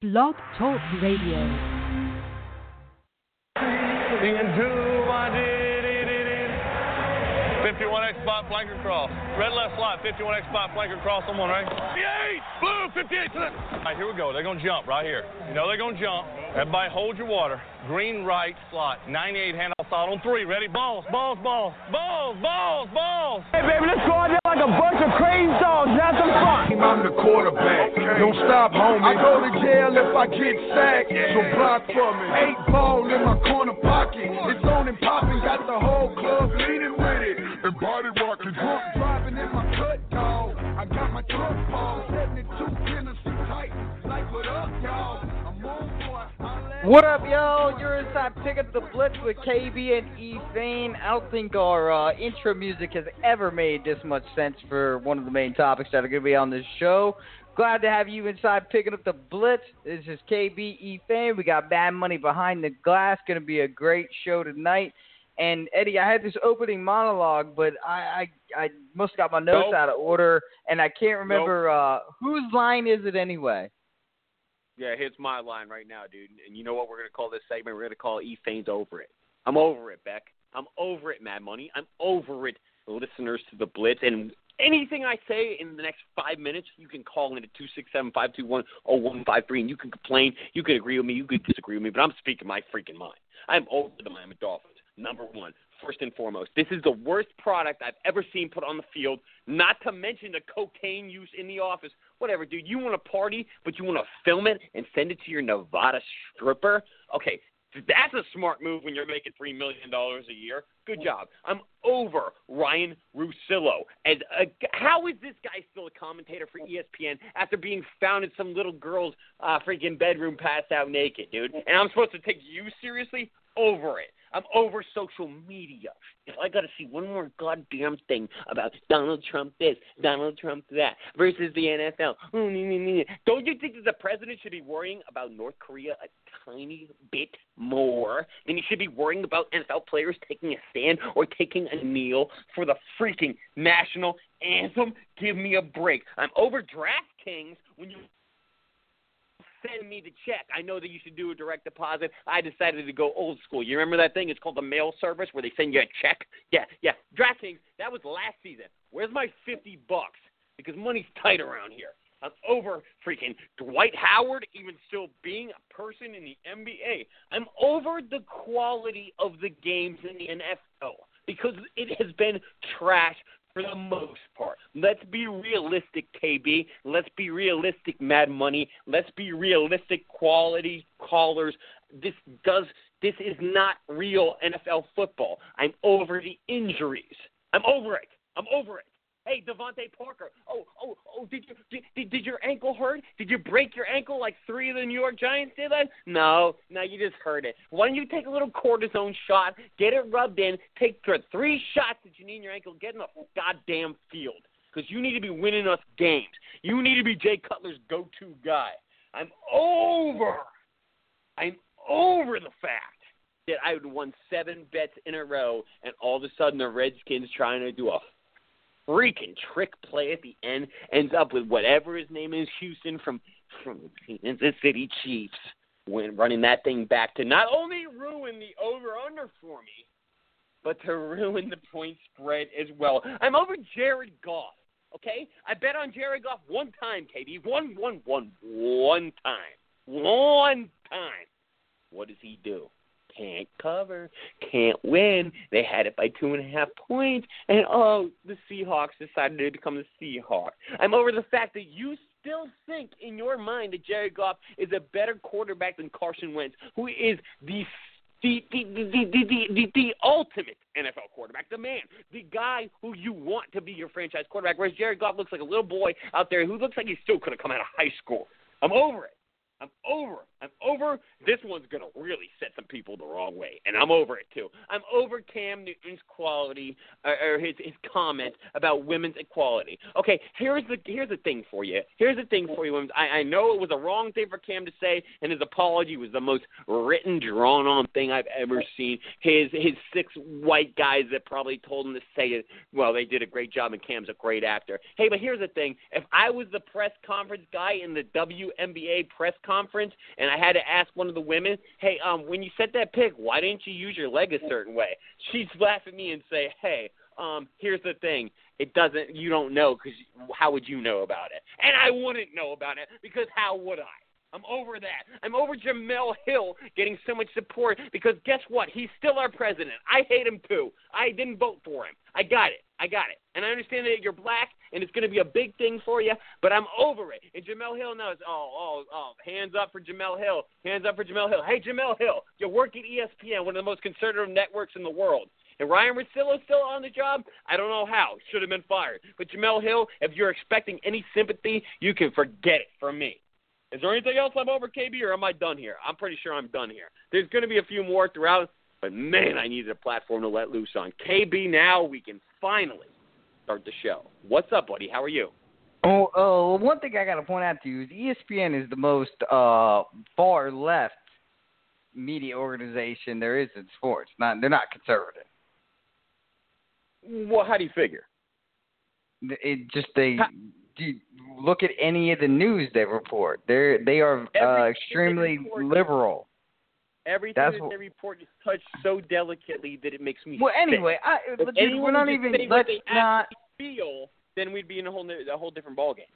Blog Talk Radio. Singing do I it, it, it. 51X spot, flanker cross. Red left slot, 51X spot, flanker cross on one, right? 58! Blue, 58 to the... All right, here we go. They're going to jump right here. You know they're going to jump. Everybody hold your water. Green right slot, 98 handoff slot on three. Ready? Balls, balls, balls, balls, balls, balls. Hey, baby, let's go out there like a bunch of crazy dogs. Have some fun. I'm the quarterback. Don't stop, homie. I go to jail if I get sacked. So block for me. Eight ball in my corner pocket. It's on and popping. Got the whole club leaning with it. And body What up, y'all? You're inside Picking Up the Blitz with KB and E Fane. I don't think our uh, intro music has ever made this much sense for one of the main topics that are going to be on this show. Glad to have you inside Picking Up the Blitz. This is KB E Fane. We got Mad Money behind the glass. Going to be a great show tonight. And Eddie, I had this opening monologue, but I I, I must got my notes Nope. out of order, and I can't remember uh, whose line is it anyway. Yeah, here's my line right now, dude. And you know what we're gonna call this segment? We're gonna call E Fane's over it. I'm over it, Beck. I'm over it, Mad Money. I'm over it, listeners to the Blitz. And anything I say in the next five minutes, you can call in at two six seven five two one oh one five three, and you can complain. You can agree with me. You could disagree with me, but I'm speaking my freaking mind. I'm over the Miami Dolphins. Number one, first and foremost, this is the worst product I've ever seen put on the field. Not to mention the cocaine use in the office. Whatever, dude. You want to party, but you want to film it and send it to your Nevada stripper? Okay, that's a smart move when you're making three million dollars a year. Good job. I'm over Ryan Russillo. And how is this guy still a commentator for ESPN after being found in some little girl's uh, freaking bedroom, passed out naked, dude? And I'm supposed to take you seriously? Over it. I'm over social media. If I got to see one more goddamn thing about Donald Trump this, Donald Trump that, versus the NFL, mm, nee. don't you think that the president should be worrying about North Korea a tiny bit more than he should be worrying about NFL players taking a stand or taking a kneel for the freaking national anthem? Give me a break. I'm over DraftKings when you send me the check. I know that you should do a direct deposit. I decided to go old school. You remember that thing? It's called the mail service where they send you a check. Yeah, yeah. DraftKings. That was last season. Where's my fifty bucks? Because money's tight around here. I'm over freaking Dwight Howard even still being a person in the NBA. I'm over the quality of the games in the NFL because it has been trash for the most part. Let's be realistic, KB. Let's be realistic, Mad Money. Let's be realistic, quality callers. This does. This is not real NFL football. I'm over the injuries. I'm over it. I'm over it. Hey, DeVante Parker. Oh, oh, oh! Did you did, did, did your ankle hurt? Did you break your ankle like three of the New York Giants did? That? No, no, you just hurt it. Why don't you take a little cortisone shot, get it rubbed in, take three shots that you need in your ankle, get in the goddamn field because you need to be winning us games. You need to be Jay Cutler's go-to guy. I'm over. I'm over the fact that I had won seven bets in a row, and all of a sudden the Redskins trying to do a freaking trick play at the end ends up with whatever his name is, Houston from from the Kansas City Chiefs, when running that thing back to not only ruin the over under for me, but to ruin the point spread as well. I'm over Jared Goff. Okay, I bet on Jared Goff one time, KB. One, one, one, one time. One time. What does he do? Can't cover, can't win. They had it by two and a half points, and oh, the Seahawks decided to become the Seahawks. I'm over the fact that you still think in your mind that Jared Goff is a better quarterback than Carson Wentz, who is the the the the the, the, the, ultimate NFL quarterback, the man, the guy who you want to be your franchise quarterback. Whereas Jared Goff looks like a little boy out there who looks like he still could have come out of high school. I'm over it. I'm over I'm over. This one's gonna really set some people the wrong way, and I'm over it too. I'm over Cam Newton's quality or, or his his comment about women's equality. Okay, here's the here's the thing for you. Here's the thing for you, women. I, I know it was a wrong thing for Cam to say, and his apology was the most written, drawn on thing I've ever seen. His his six white guys that probably told him to say it. Well, they did a great job, and Cam's a great actor. Hey, but here's the thing: if I was the press conference guy in the WNBA press conference, and I had to ask one of the women, "Hey, um, when you set that pick, why didn't you use your leg a certain way?" She'd laugh at me and say, "Hey, um, here's the thing. It doesn't. You don't know because how would you know about it? And I wouldn't know about it because how would I?" I'm over that. I'm over Jemele Hill getting so much support because guess what? He's still our president. I hate him too. I didn't vote for him. I got it. I got it. And I understand that you're black and it's going to be a big thing for you, but I'm over it. And Jemele Hill knows. Oh, oh, oh! Hands up for Jemele Hill. Hands up for Jemele Hill. Hey, Jemele Hill, you work at ESPN, one of the most conservative networks in the world. And Ryan Russillo's still on the job? I don't know how. Should have been fired. But Jemele Hill, if you're expecting any sympathy, you can forget it from me. Is there anything else I'm over, KB, or am I done here? I'm pretty sure I'm done here. There's going to be a few more throughout, but man, I needed a platform to let loose on. KB, now we can finally start the show. What's up, buddy? How are you? Oh, uh, one thing I got to point out to you is ESPN is the most uh, far left media organization there is in sports. Not they're not conservative. Well, how do you figure? It just they do look at any of the news they report. They're they are uh, extremely liberal. Everything That's that they report is touched so delicately that it makes me Well, sick. anyway, I, If but dude, we're not even just say what let's not. feel, then we'd be in a whole new- a whole different ballgame.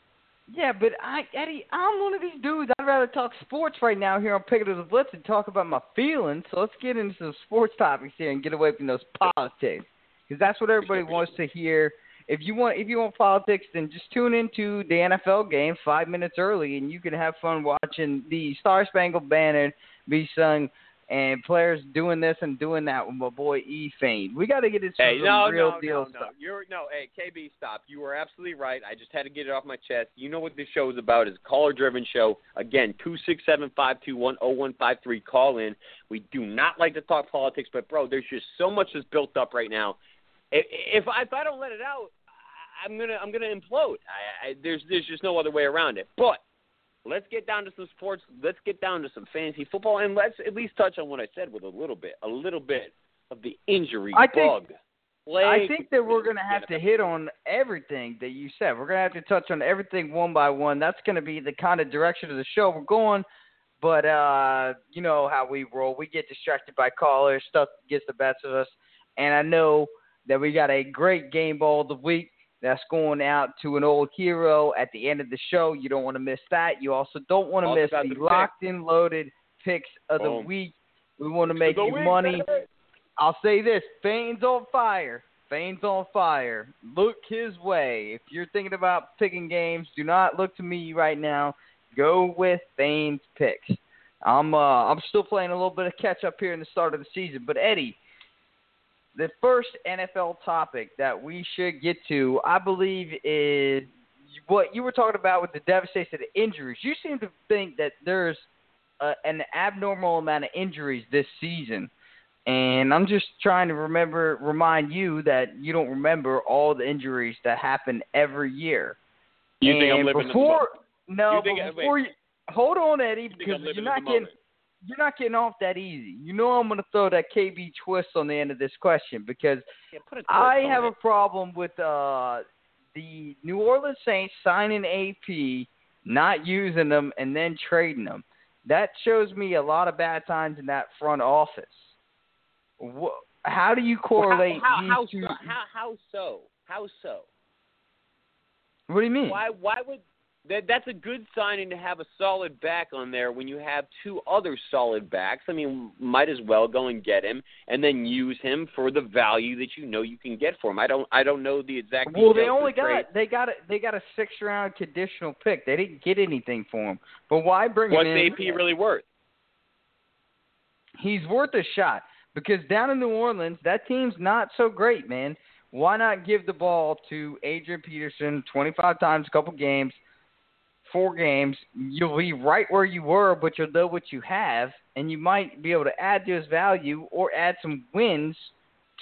Yeah, but I, Eddie, I'm one of these dudes. I'd rather talk sports right now here on Pick of the Blitz and talk about my feelings. So let's get into some sports topics here and get away from those politics, because that's what everybody wants to hear. If you want, if you want politics, then just tune into the NFL game five minutes early, and you can have fun watching the Star Spangled Banner be sung and players doing this and doing that with my boy E Fane. We got to get into Hey, no, real no, deal no, no. stuff. You're no, hey, KB, stop. You were absolutely right. I just had to get it off my chest. You know what this show is about? It's a caller-driven show. Again, two six seven five two one zero one five three. Call in. We do not like to talk politics, but bro, there's just so much that's built up right now. If if I, if I don't let it out, I'm gonna I'm gonna implode. I, I, there's there's just no other way around it. But let's get down to some sports. Let's get down to some fantasy football, and let's at least touch on what I said with a little bit, a little bit of the injury I think- bug. I think that we're going to have to hit on everything that you said. We're going to have to touch on everything one by one. That's going to be the kind of direction of the show we're going. But uh, you know how we roll. We get distracted by callers. Stuff gets the best of us. And I know that we got a great game ball of the week that's going out to an old hero at the end of the show. You don't want to miss that. You also don't want to Also miss the the locked in loaded picks of the week. We want to To make you week, money. baby. I'll say this: Fane's on fire. Fane's on fire. Look his way. If you're thinking about picking games, do not look to me right now. Go with Fane's picks. I'm uh I'm still playing a little bit of catch up here in the start of the season. But Eddie, the first NFL topic that we should get to, I believe, is what you were talking about with the devastation of injuries. You seem to think that there's uh, an abnormal amount of injuries this season. And I'm just trying to remember, remind you that you don't remember all the injuries that happen every year. You and think I'm living in the before, moment? No, You think- but wait. before you hold on, Eddie, You because you're not getting moment? You're not getting off that easy. You know I'm going to throw that KB twist on the end of this question because Yeah, put a twist I have it. a problem with uh, the New Orleans Saints signing AP, not using them, and then trading them. That shows me a lot of bad times in that front office. Wha how do you correlate how, these how, two? how, how, how so? How so? what do you mean? Why why would that that's a good signing to have a solid back on there when you have two other solid backs. I mean, might as well go and get him and then use him for the value that you know you can get for him. I don't I don't know the exact Well, they only the trade. got they got a they got a six round conditional pick. They didn't get anything for him. But why bring What's him in? AP really worth? he's worth a shot because down in New Orleans, that team's not so great, man. Why not give the ball to Adrian Peterson 25 times, a couple games, four games, you'll be right where you were, but you'll know what you have, and you might be able to add to his value or add some wins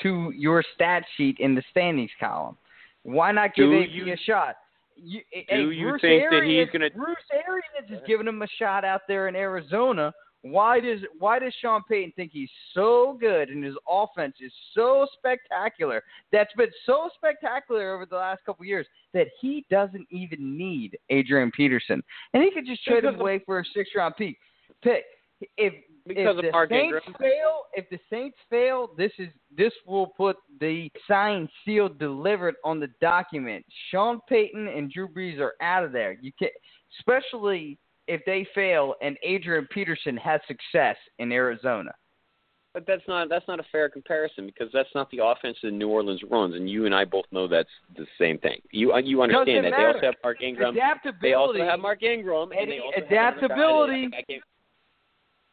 to your stat sheet in the standings column. Why not give Do AP you- a shot? You, hey, Do you Bruce think that he's gonna- Bruce Arians is giving him a shot out there in Arizona. Why does why does Sean Payton think he's so good and his offense is so spectacular? That's been so spectacular over the last couple of years that he doesn't even need Adrian Peterson, and he could just trade him away for a six round pick. Pick if Because if of the Mark Saints Ingram. fail, if the Saints fail, this is this will put the signed, sealed, delivered on the document. Sean Payton and Drew Brees are out of there. You can, especially if they fail and Adrian Peterson has success in Arizona. But that's not that's not a fair comparison because that's not the offense that New Orleans runs, and you and I both know that's the same thing. You uh, you understand Doesn't that they also have Mark Ingram. Adaptability. They also have Mark Ingram, and Eddie, adaptability. Guy I can't-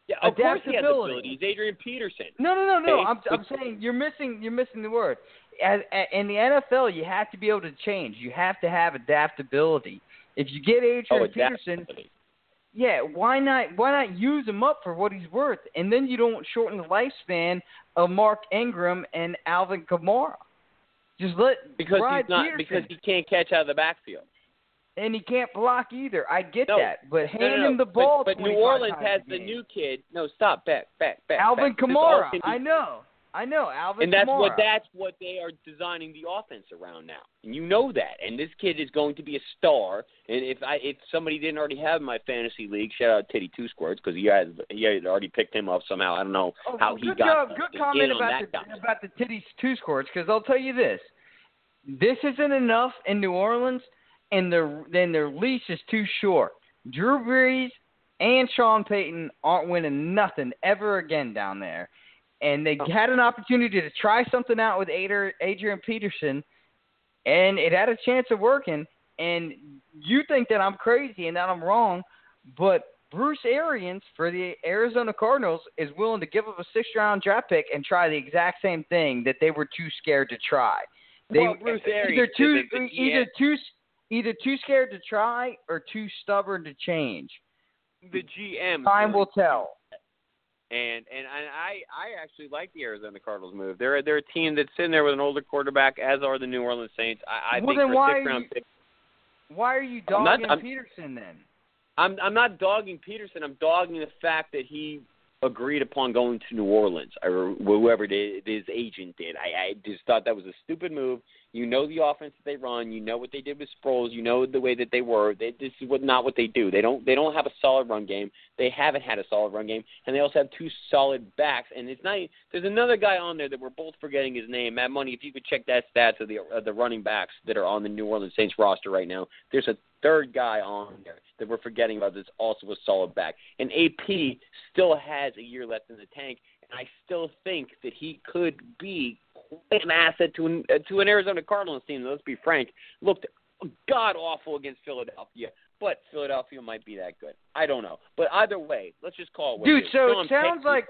yeah, of course he has. He's Adrian Peterson. No, no, no, no. Okay, I'm, I'm saying you're missing. You're missing the word. As, in the NFL, you have to be able to change. You have to have adaptability. If you get Adrian Oh, Peterson. Yeah, why not? Why not use him up for what he's worth, and then you don't shorten the lifespan of Mark Ingram and Alvin Kamara. Just let Because he's not Peterson. because he can't catch out of the backfield. and he can't block either. I get No, that, but hand no, no. him the ball. But, but New Orleans has the new kid. No, stop, back, back, back. Alvin back. Kamara. I know, I know, Alvin and that's Kamara. what that's what they are designing the offense around now, and you know that. And this kid is going to be a star. And if I if somebody didn't already have my fantasy league, shout out Teddy Two Squirts because he had he had already picked him up somehow. I don't know Oh, how he got job, good comment about the guy. about the titties two scores because I'll tell you this: this isn't enough in New Orleans, and their then their leash is too short. Drew Brees and Sean Payton aren't winning nothing ever again down there, and they Oh. had an opportunity to try something out with Adrian, Adrian Peterson, and it had a chance of working. And you think that I'm crazy and that I'm wrong, but Bruce Arians for the Arizona Cardinals is willing to give up a sixth round draft pick and try the exact same thing that they were too scared to try. They Well, Bruce Arians, either too the either too either too scared to try or too stubborn to change. The GM Time will tell. And and I I actually like the Arizona Cardinals move. They're they're a team that's sitting there with an older quarterback, as are the New Orleans Saints. I, I Well, think then for why are round you- pick, Why are you I'm not- dogging I'm- Peterson then? I'm I'm not dogging Peterson. I'm dogging the fact that he agreed upon going to New Orleans, or whoever did, his agent did. I, I just thought that was a stupid move. You know the offense that they run. You know what they did with Sproles. You know the way that they were. They, this is what not what they do. They don't they don't have a solid run game. They haven't had a solid run game, and they also have two solid backs. And it's not. There's another guy on there that we're both forgetting his name. Mad Money, if you could check that stats of the of the running backs that are on the New Orleans Saints roster right now, there's a third guy on there that we're forgetting about that's also a solid back. And AP still has a year left in the tank, and I still think that he could be an asset to an, to an Arizona Cardinals team. Let's be frank, looked god awful against Philadelphia, but Philadelphia might be that good. I don't know, but either way, let's just call it. Dude, it so it sounds Payton, like-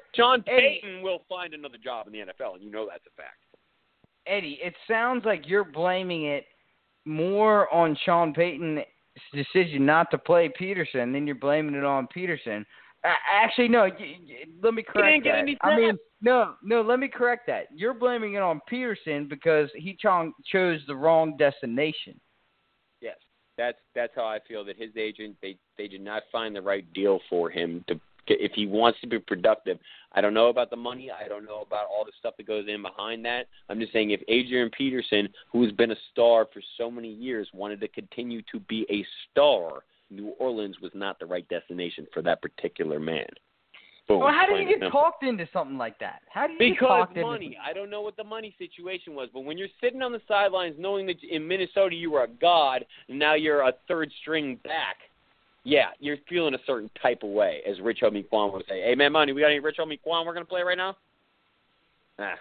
Eddie- Payton will find another job in the NFL, and you know that's a fact. Eddie, it sounds like you're blaming it more on Sean Payton's decision not to play Peterson than you're blaming it on Peterson. Actually, no. Y- y- let me correct didn't get that. any I mean, no, no. Let me correct that. You're blaming it on Peterson because he cho- chose the wrong destination. Yes, that's that's how I feel that his agent they they did not find the right deal for him to if he wants to be productive. I don't know about the money. I don't know about all the stuff that goes in behind that. I'm just saying if Adrian Peterson, who's been a star for so many years, wanted to continue to be a star, New Orleans was not the right destination for that particular man. Boom, Well, how do you get simple. talked into something like that? How do you get Because talked into money. I don't know what the money situation was, but when you're sitting on the sidelines knowing that in Minnesota you were a god and now you're a third string back, yeah, you're feeling a certain type of way, as Rich Homie Quan would say. Hey, man, money, we got any Rich Homie Quan we're going to play right now? Ah,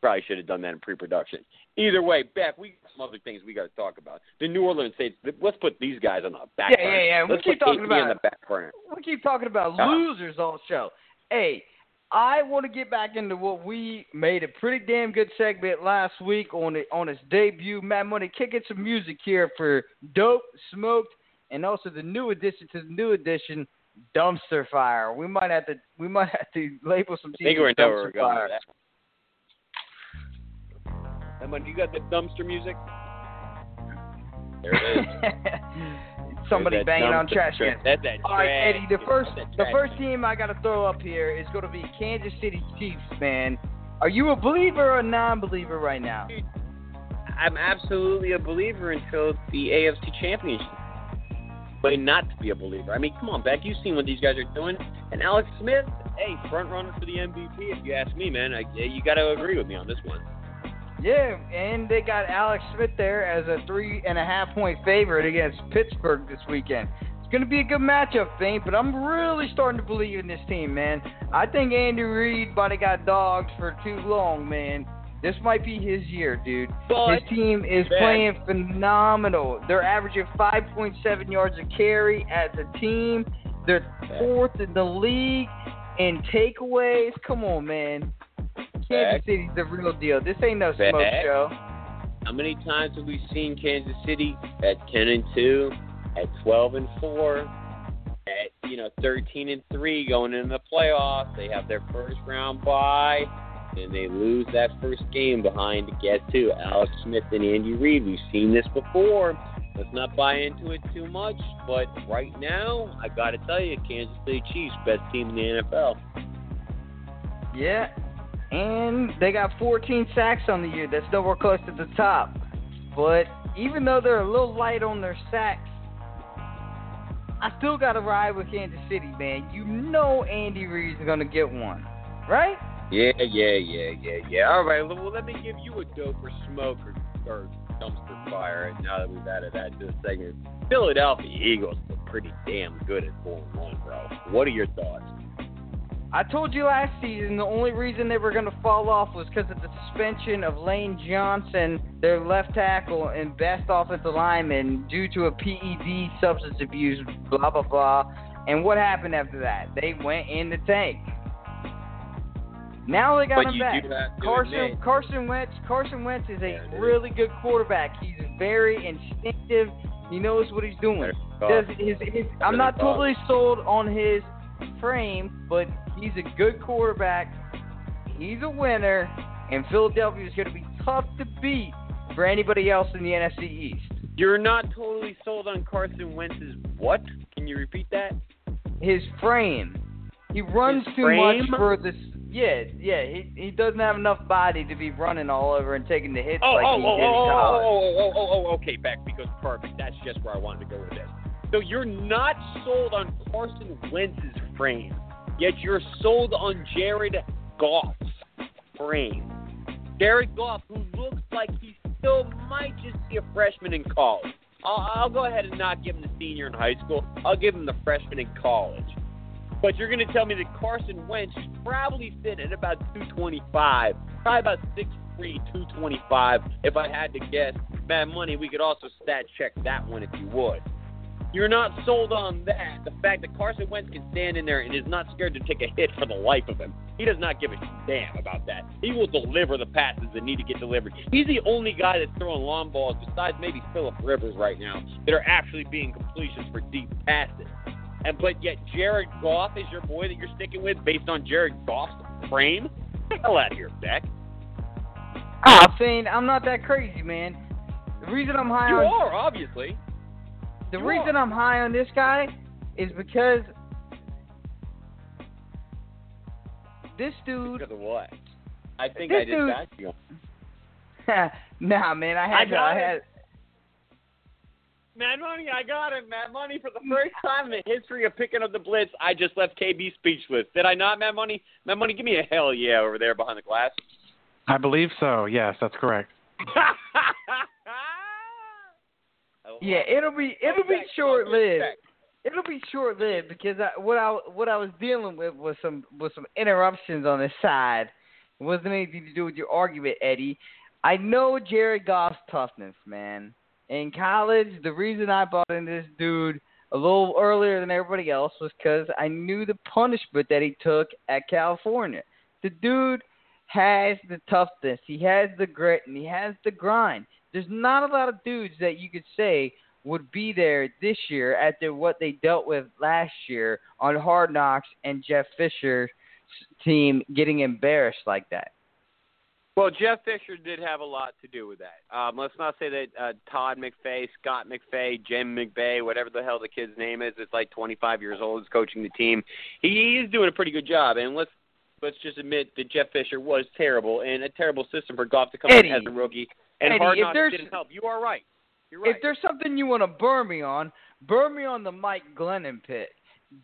probably should have done that in pre-production. Either way, Beck, we got some other things we got to talk about. The New Orleans Saints, let's put these guys on the back Yeah, burner. yeah, yeah. We Let's keep talking about the back burner. we keep talking about Uh-huh. losers all show. Hey, I want to get back into what we made a pretty damn good segment last week on it on its debut. Mad Money, kicking some music here for dope, smoked, and also the new addition to the new edition, Dumpster Fire. We might have to we might have to label some I think teams we know where Dumpster we're Fire. With that. Emma, you got the dumpster music? There it is. Somebody There's banging on trash tra- cans. That's that All right, trash. Eddie. The first, the first team I got to throw up here is going to be Kansas City Chiefs. Man, are you a believer or a non-believer right now? I'm absolutely a believer until the AFC Championship. But not to be a believer. I mean, come on, Beck. You've seen what these guys are doing. And Alex Smith, hey, front runner for the MVP. If you ask me, man, I, you got to agree with me on this one. Yeah, and they got Alex Smith there as a three and a half point favorite against Pittsburgh this weekend. It's going to be a good matchup, Fane, but I'm really starting to believe in this team, man. I think Andy Reid might have got dogs for too long, man. This might be his year, dude. But His team is Ben. playing phenomenal. They're averaging 5.7 yards a carry as a team. They're fourth in the league in takeaways. Come on, man. Kansas City's the real deal. This ain't no smoke show. how many times have we seen Kansas City at 10 and 2, at 12 and 4, at you know 13 and 3 going into the playoffs? They have their first round bye, and they lose that first game behind to get to Alex Smith and Andy Reid. We've seen this before. Let's not buy into it too much, but right now, I got to tell you, Kansas City Chiefs best team in the NFL. Yeah. And they got 14 sacks on the year. That's nowhere close to the top. But even though they're a little light on their sacks, I still got to ride with Kansas City, man. You know Andy Reid's going to get one, right? Yeah, yeah, yeah, yeah, yeah. All right, well, let me give you a dope or smoke or, or dumpster fire. And Now that we've added that to the segment, Philadelphia Eagles look pretty damn good at 4 1, bro. What are your thoughts? I told you last season the only reason they were going to fall off was because of the suspension of Lane Johnson, their left tackle and best offensive lineman, due to a PED substance abuse, blah, blah, blah. And what happened after that? They went in the tank. Now they got But him you back. Carson admit- Carson Wentz Carson Wentz is a Yeah, really good quarterback. He's very instinctive. He knows what he's doing. Does his, his, I'm not totally sold on his frame, but he's a good quarterback. He's a winner, and Philadelphia is going to be tough to beat for anybody else in the NFC East. You're not totally sold on Carson Wentz's what? Can you repeat that? His frame, he runs His too frame? much for this. Yeah, yeah, he he doesn't have enough body to be running all over and taking the hits Oh, like oh, he oh, did in oh, college. oh, oh, oh, oh, oh, okay, back because perfect. That's just where I wanted to go with this. So you're not sold on Carson Wentz's frame, yet you're sold on Jared Goff's frame. Jared Goff, who looks like he still might just be a freshman in college. I'll, I'll go ahead and not give him the senior in high school. I'll give him the freshman in college. But you're going to tell me that Carson Wentz probably fit at about 225, probably about 6'3", 225. If I had to guess, bad Money, we could also stat check that one if you would. You're not sold on that. The fact that Carson Wentz can stand in there and is not scared to take a hit for the life of him. He does not give a damn about that. He will deliver the passes that need to get delivered. He's the only guy that's throwing long balls, besides maybe Philip Rivers right now, that are actually being completions for deep passes. And but yet Jared Goff is your boy that you're sticking with based on Jared Goff's frame? Get the hell out of here, Beck. Ah, I'm saying I'm not that crazy, man. The reason I'm high You on are, obviously. The you reason are. I'm high on this guy is because this dude. Because of what? I think I just dude- asked you. nah, man, I I had to. got I it. Mad Money, I got it. Mad Money, for the first time in the history of picking up the Blitz, I just left KB speechless. Did I not, Mad Money? Mad Money, give me a hell yeah over there behind the glass. I believe so. Yes, that's correct. Yeah, it'll be it'll be short lived. It'll be short lived because I, what I what I was dealing with was some was some interruptions on the side. It wasn't anything to do with your argument, Eddie. I know Jared Goff's toughness, man. In college, the reason I bought in this dude a little earlier than everybody else was because I knew the punishment that he took at California. The dude has the toughness, he has the grit, and he has the grind. There's not a lot of dudes that you could say would be there this year after what they dealt with last year on Hard Knocks and Jeff Fisher's team getting embarrassed like that. Well, Jeff Fisher did have a lot to do with that. Um, let's not say that uh, Todd McFay, Scott McFay, Jim McBay, whatever the hell the kid's name is, is like 25 years old, is coaching the team. He is doing a pretty good job, and let's let's just admit that Jeff Fisher was terrible and a terrible system for Goff to come Eddie, in as a rookie. And Eddie, Hard if Knocks there's- didn't help. You are right. You're right. If there's something you want to burn me on, burn me on the Mike Glennon pit.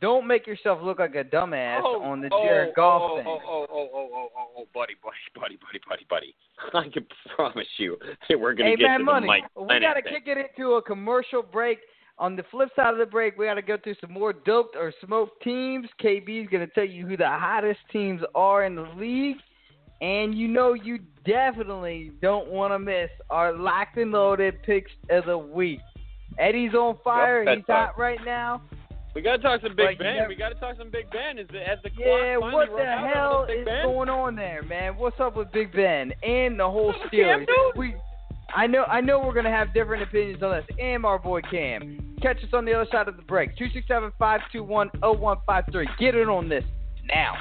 Don't make yourself look like a dumbass oh, on the oh, Jared oh, Goff oh, thing. Oh, oh, oh, oh, oh, oh, oh, buddy, buddy, buddy, buddy, buddy, buddy. I can promise you that we're going hey to get man, to money. the Mike we gotta kick it into a commercial break. On the flip side of the break, we got to go through some more doped or smoked teams. KB's going to tell you who the hottest teams are in the league. And you know you definitely don't want to miss our locked and loaded picks of the week. Eddie's on fire. Yep, He's hot right now. We got to talk some Big Like, Ben. never- We got to talk some Big Ben as the as the Yeah, clock what the hell is Ben. going on there, man? What's up with Big Ben and the whole Steelers? We, I know, I know, we're gonna have different opinions on this. And our boy Cam, catch us on the other side of the break. Two six seven five two one zero one five three. Get in on this now.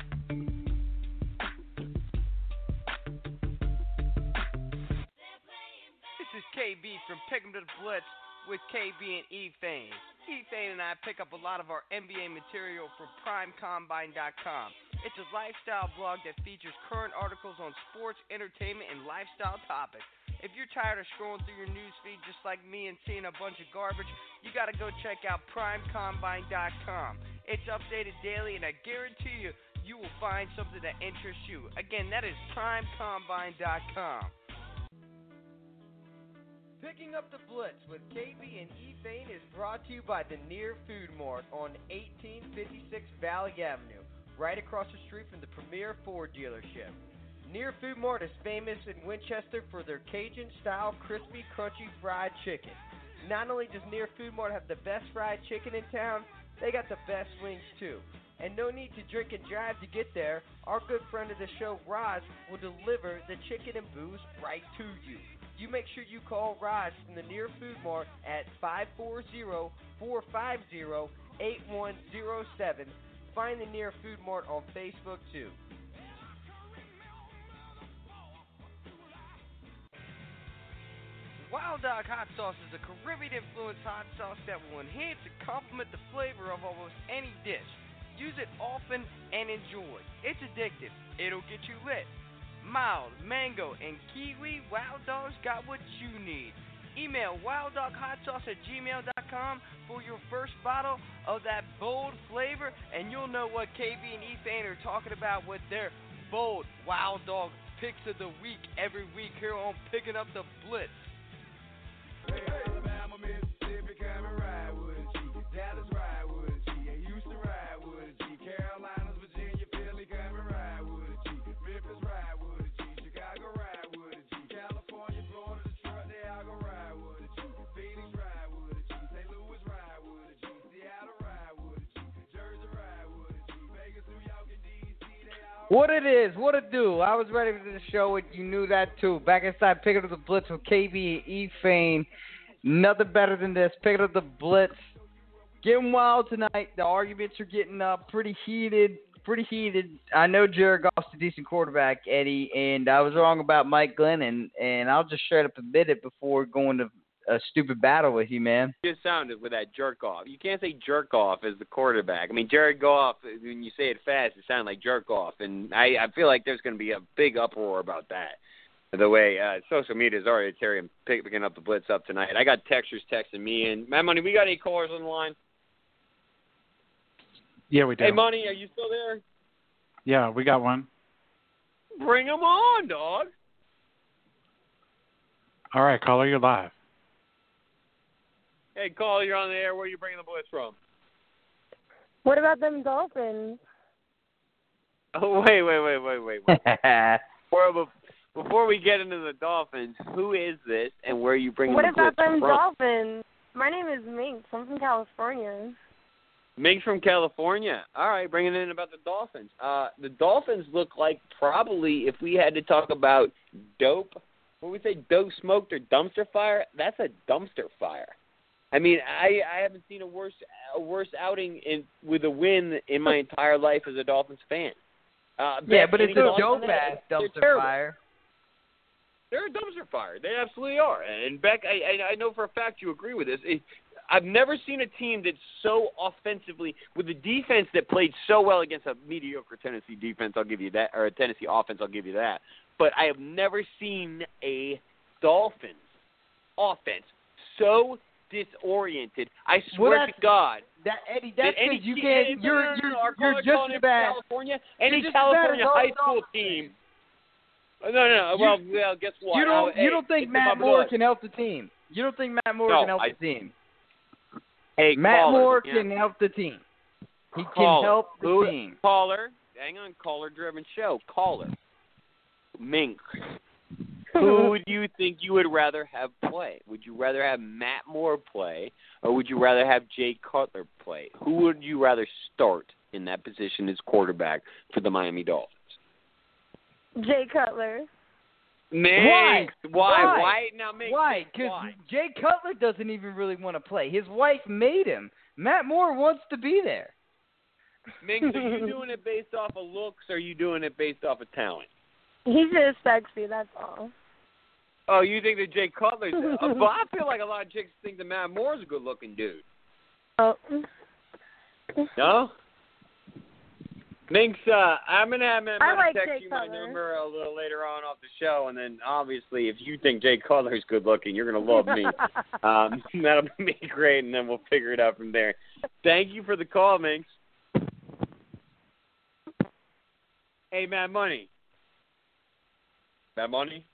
KB from Pick 'em to the Blitz with KB and E Fane. E Fane and I pick up a lot of our NBA material from PrimeCombine.com. It's a lifestyle blog that features current articles on sports, entertainment, and lifestyle topics. If you're tired of scrolling through your newsfeed just like me and seeing a bunch of garbage, you got to go check out PrimeCombine.com. It's updated daily, and I guarantee you, you will find something that interests you. Again, that is PrimeCombine.com. Picking up the blitz with KB and E Fane is brought to you by the Near Food Mart on 1856 Valley Avenue, right across the street from the Premier Ford dealership. Near Food Mart is famous in Winchester for their Cajun style crispy, crunchy fried chicken. Not only does Near Food Mart have the best fried chicken in town, they got the best wings too. And no need to drink and drive to get there. Our good friend of the show, Raj, will deliver the chicken and booze right to you. You make sure you call Raj from the Near Food Mart at 540-450-8107. Find the Near Food Mart on Facebook too. Wild Dog Hot Sauce is a Caribbean influenced hot sauce that will enhance and complement the flavor of almost any dish. Use it often and enjoy. It's addictive. It'll get you lit. Mild, mango, and kiwi, Wild Dog's got what you need. Email wilddoghot at gmail.com for your first bottle of that bold flavor, and you'll know what KB and Ethan are talking about with their bold Wild Dog picks of the week every week here on Picking Up the Blitz. Alabama, What it is, what it do. I was ready for the show, and you knew that too. Back inside, picking up the blitz with KB and E Fane. Nothing better than this. Picking up the blitz. Getting wild tonight. The arguments are getting uh, pretty heated. Pretty heated. I know Jared Goff's a decent quarterback, Eddie, and I was wrong about Mike Glennon, and I'll just straight up admit it before going to a stupid battle with you, man. just sounded with that jerk off. You can't say jerk off as the quarterback. I mean, Jared Goff. When you say it fast, it sounds like jerk off, and I, I feel like there's going to be a big uproar about that. The way uh, social media is already tearing, picking up the blitz up tonight. I got texters texting me, and my money. We got any callers on the line? Yeah, we do. Hey, money, are you still there? Yeah, we got one. Bring 'em on, dog. All right, caller, you're live. Hey, call, you're on the air. Where are you bringing the boys from? What about them dolphins? Oh, wait, wait, wait, wait, wait, wait. before, before we get into the Dolphins, who is this, and where are you bringing the boys from? What the about blitz them from? dolphins? My name is Minx. I'm from California. Ming from California. All right, bringing in about the Dolphins. Uh, the Dolphins look like probably if we had to talk about dope, what would we say, dope smoked or dumpster fire? That's a dumpster fire. I mean, I I haven't seen a worse a worse outing in with a win in my entire life as a Dolphins fan. Uh, Yeah, but it's a dope ass they're dumpster fire. They're a dumpster fire. They absolutely are. And Beck, I, I I know for a fact you agree with this. It, I've never seen a team that's so offensively with a defense that played so well against a mediocre Tennessee defense. I'll give you that, or a Tennessee offense. I'll give you that. But I have never seen a Dolphins offense so disoriented. I swear that's- to God. That Eddie, that that's any you can't. You're no, you're you're just bad. California, any just as bad California high school team. Uh, No, no, no. You- Well, well, guess what? You don't hey, you don't think Matt Moore blood. can help the team? You don't think Matt Moore No, can help I- the team? Hey, Matt caller, Moore yeah. can help the team. He can help the Who- team. Caller, hang on, caller driven show. Caller. Mink. Who would you think you would rather have play? Would you rather have Matt Moore play, or would you rather have Jay Cutler play? Who would you rather start in that position as quarterback for the Miami Dolphins? Jay Cutler. Mink. Why? Why? Why? Now, Mink. Why? Because? Jay Cutler doesn't even really want to play. His wife made him. Matt Moore wants to be there. Mink, are you doing it based off of looks, or are you doing it based off of talent? He's just sexy, that's all. Oh, you think that Jay Cutler's? uh, but I feel like a lot of chicks think that Matt Moore's a good-looking dude. Oh. No. Minx, uh, I'm gonna have Matt like text Jay you my number a little later on off the show, and then obviously, if you think Jay Cutler's good-looking, you're gonna love me. um, that'll be great, and then we'll figure it out from there. Thank you for the call, Minx. Hey, Mad Money. Mad Money.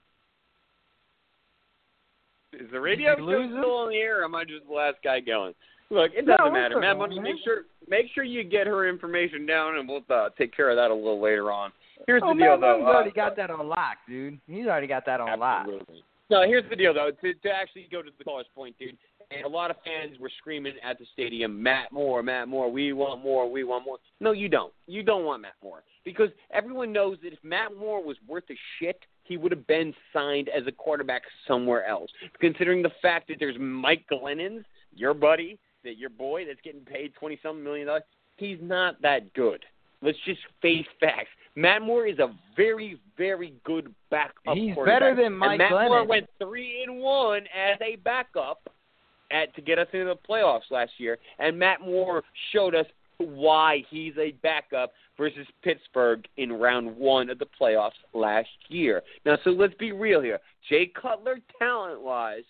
Is the radio Did show we lose him? still on the air, or am I just the last guy going? Look, it doesn't we're matter. Mad Money, make sure make sure you get her information down, and we'll uh, take care of that a little later on. Here's oh, the deal, Matt though. Uh, already got that on lock, dude. He's already got that on lock. No, here's the deal, though. To, to actually go to the caller's point, dude, and a lot of fans were screaming at the stadium, Matt Moore, Matt Moore, we want more, we want more. No, you don't. You don't want Matt Moore. Because everyone knows that if Matt Moore was worth a shit, he would have been signed as a quarterback somewhere else. Considering the fact that there's Mike Glennons, your buddy, that your boy that's getting paid twenty something million dollars, he's not that good. Let's just face facts. Matt Moore is a very, very good backup. He's quarterback. better than Mike and Matt Moore went three and one as a backup at to get us into the playoffs last year, and Matt Moore showed us why he's a backup versus Pittsburgh in round one of the playoffs last year. Now, so let's be real here. Jay Cutler, talent wise,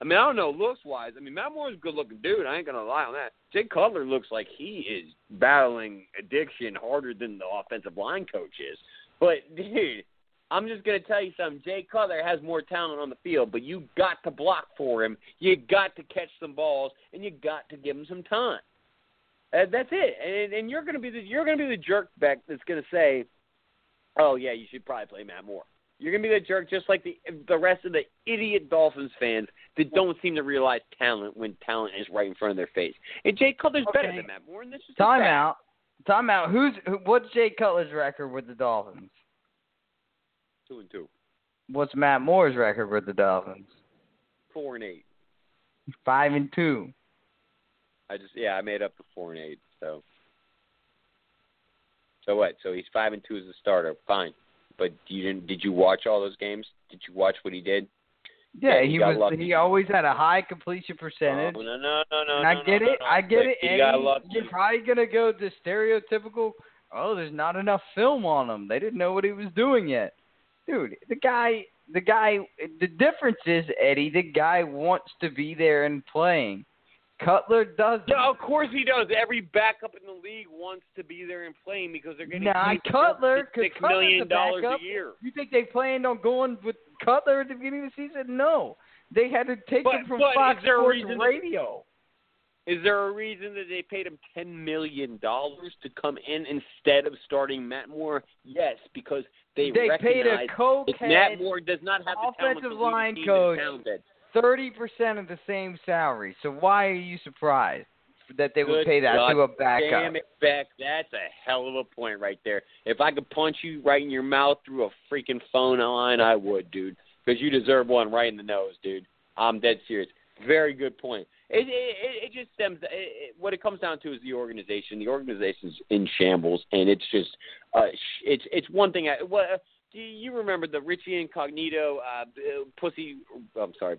I mean, I don't know looks wise. I mean, Matt Moore's a good looking dude. I ain't gonna lie on that. Jay Cutler looks like he is battling addiction harder than the offensive line coach is. But dude, I'm just gonna tell you something. Jay Cutler has more talent on the field, but you got to block for him. You got to catch some balls, and you got to give him some time. Uh, that's it. And, and you're gonna be the you're gonna be the jerk back that's gonna say, "Oh yeah, you should probably play Matt Moore." You're gonna be the jerk, just like the the rest of the idiot Dolphins fans that don't seem to realize talent when talent is right in front of their face. And Jay Cutler's better than Matt Moore, and this is a fact. Timeout. Timeout. Who's who, what's Jay Cutler's record with the Dolphins? Two and two, What's Matt Moore's record with the Dolphins? four and eight. Five and two. I just yeah, I made up the four and eight. So so what? So he's five and two as a starter. Fine, but you didn't? Did you watch all those games? Did you watch what he did? Yeah, Yeah, he he was. lucky. He always had a high completion percentage. Oh, no, no, no, no. and I no, get no, it. no, I get But it. He got lucky. you're probably gonna go the stereotypical. Oh, there's not enough film on him. They didn't know what he was doing yet, dude. The guy. The guy. The difference is Eddie. The guy wants to be there and playing. Cutler doesn't. Yeah, of course he does. Every backup in the league wants to be there and playing because they're getting Nah, Cutler, six million the dollars a year. You think they planned on going with Cutler at the beginning of the season? No. They had to take But- him from but Fox is there a Sports reason Radio. Is there a reason that they paid him ten million dollars to come in instead of starting Matt Moore? Yes, because they, They paid a cokehead that Matt Moore does not have the talent offensive a line coach. That's talented. thirty percent of the same salary. So why are you surprised that they would Good pay that God to a backup? Damn it, Beck. That's a hell of a point right there. If I could punch you right in your mouth through a freaking phone line, I would, dude. Because you deserve one right in the nose, dude. I'm dead serious. Very good point. It it, it just stems. It, it, what it comes down to is the organization. The organization's in shambles, and it's just uh, sh- it's it's one thing. I, what do you remember the Richie Incognito uh, pussy? I'm sorry,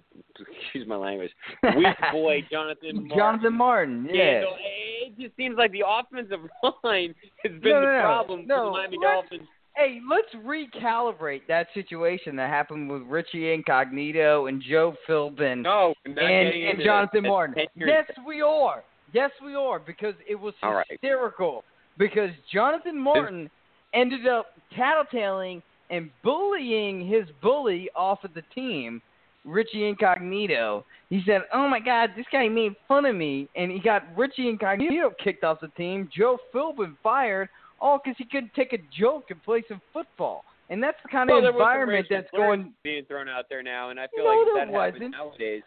excuse my language. Weak boy Jonathan Martin. Jonathan Martin, yeah. so it just seems like the offensive line has been No, the no, no. problem No, for the Miami let's- Dolphins. Hey, let's recalibrate that situation that happened with Richie Incognito and Joe Philbin No, and, and Jonathan. Martin. That's ten years Yes, we are. Yes, we are because it was All right. hysterical. Because Jonathan Martin ended up tattletaling and bullying his bully off of the team, Richie Incognito. He said, "Oh my God, this guy made fun of me," and he got Richie Incognito kicked off the team. Joe Philbin fired, all because he couldn't take a joke and play some football. And that's the kind Well, of there was some environment that's going. being thrown out there now, and I feel No, like that happens wasn't. nowadays.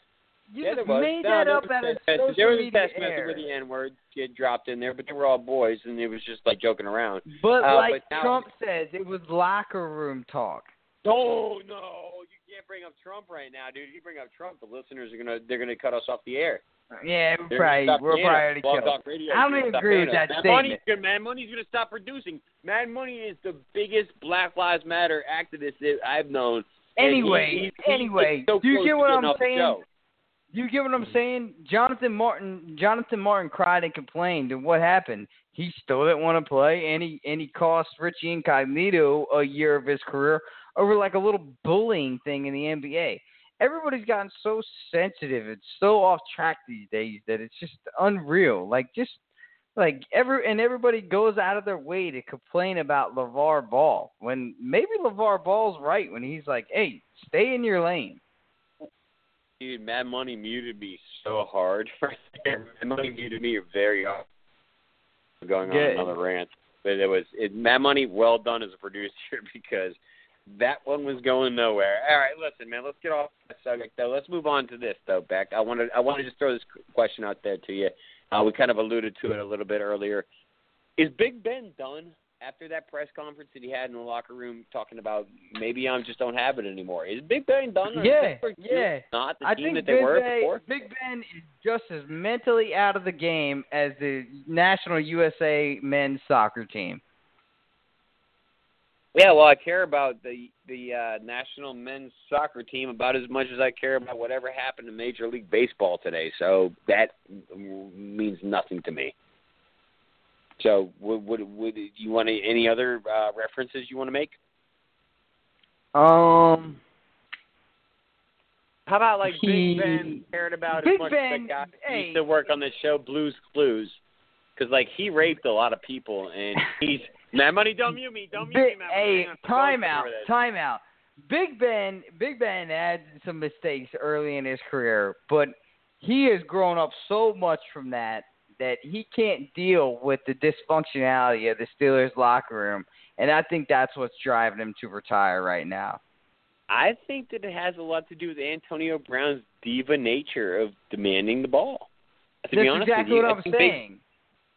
You yeah, just made no, that up out of social There was a text message where the N word get dropped in there, but they were all boys, and it was just like joking around. But Uh, like but now- Trump says, it was locker room talk. No, no, you can't bring up Trump right now, dude. If you bring up Trump, the listeners are gonna they're gonna cut us off the air. Yeah, we're probably we're probably already killed. I don't is gonna even stop agree with that Mad statement. gonna, Mad Money's gonna stop producing. Mad Money is the biggest Black Lives Matter activist that I've known. He- Anyway, he's- he's anyway, so do you get what I'm saying? You get what I'm mm-hmm. saying? Jonathan Martin Jonathan Martin cried and complained and what happened? He still didn't want to play and he and he cost Richie Incognito a year of his career over like a little bullying thing in the NBA. Everybody's gotten so sensitive and so off track these days that it's just unreal. Like just like every and everybody goes out of their way to complain about LeVar Ball when maybe LeVar Ball's right when he's like, Hey, stay in your lane. Dude, Mad Money muted me so hard right there. Mad Money muted me very hard. Going on Yeah. another rant, but it was it, Mad Money. Well done as a producer because that one was going nowhere. All right, listen, man. Let's get off that subject though. Let's move on to this though, Beck. I wanted I want to just throw this question out there to you. Uh, we kind of alluded to it a little bit earlier. Is Big Ben done after that press conference that he had in the locker room talking about maybe I just don't have it anymore? Is Big Ben done? Or Yeah, yeah. Not the I team that they Big were Ben, before. Big Ben is just as mentally out of the game as the national USA men's soccer team. Yeah, well, I care about the the uh, national men's soccer team about as much as I care about whatever happened in Major League Baseball today. So that means nothing to me. So, would would, would you want any, any other uh, references you want to make? Um, How about like He- Big Ben cared about Big as much Ben, as the guy who hey. used to work on the show Blues Clues? Because like he raped a lot of people, and he's Mad Money. Don't mute me. Don't mute Big, me, Mad hey, Hang on. time out, time out. Big Ben, Big Ben had some mistakes early in his career, but he has grown up so much from that that he can't deal with the dysfunctionality of the Steelers locker room, and I think that's what's driving him to retire right now. I think that it has a lot to do with Antonio Brown's diva nature of demanding the ball. To That's be honest exactly with you, what I I'm they- saying.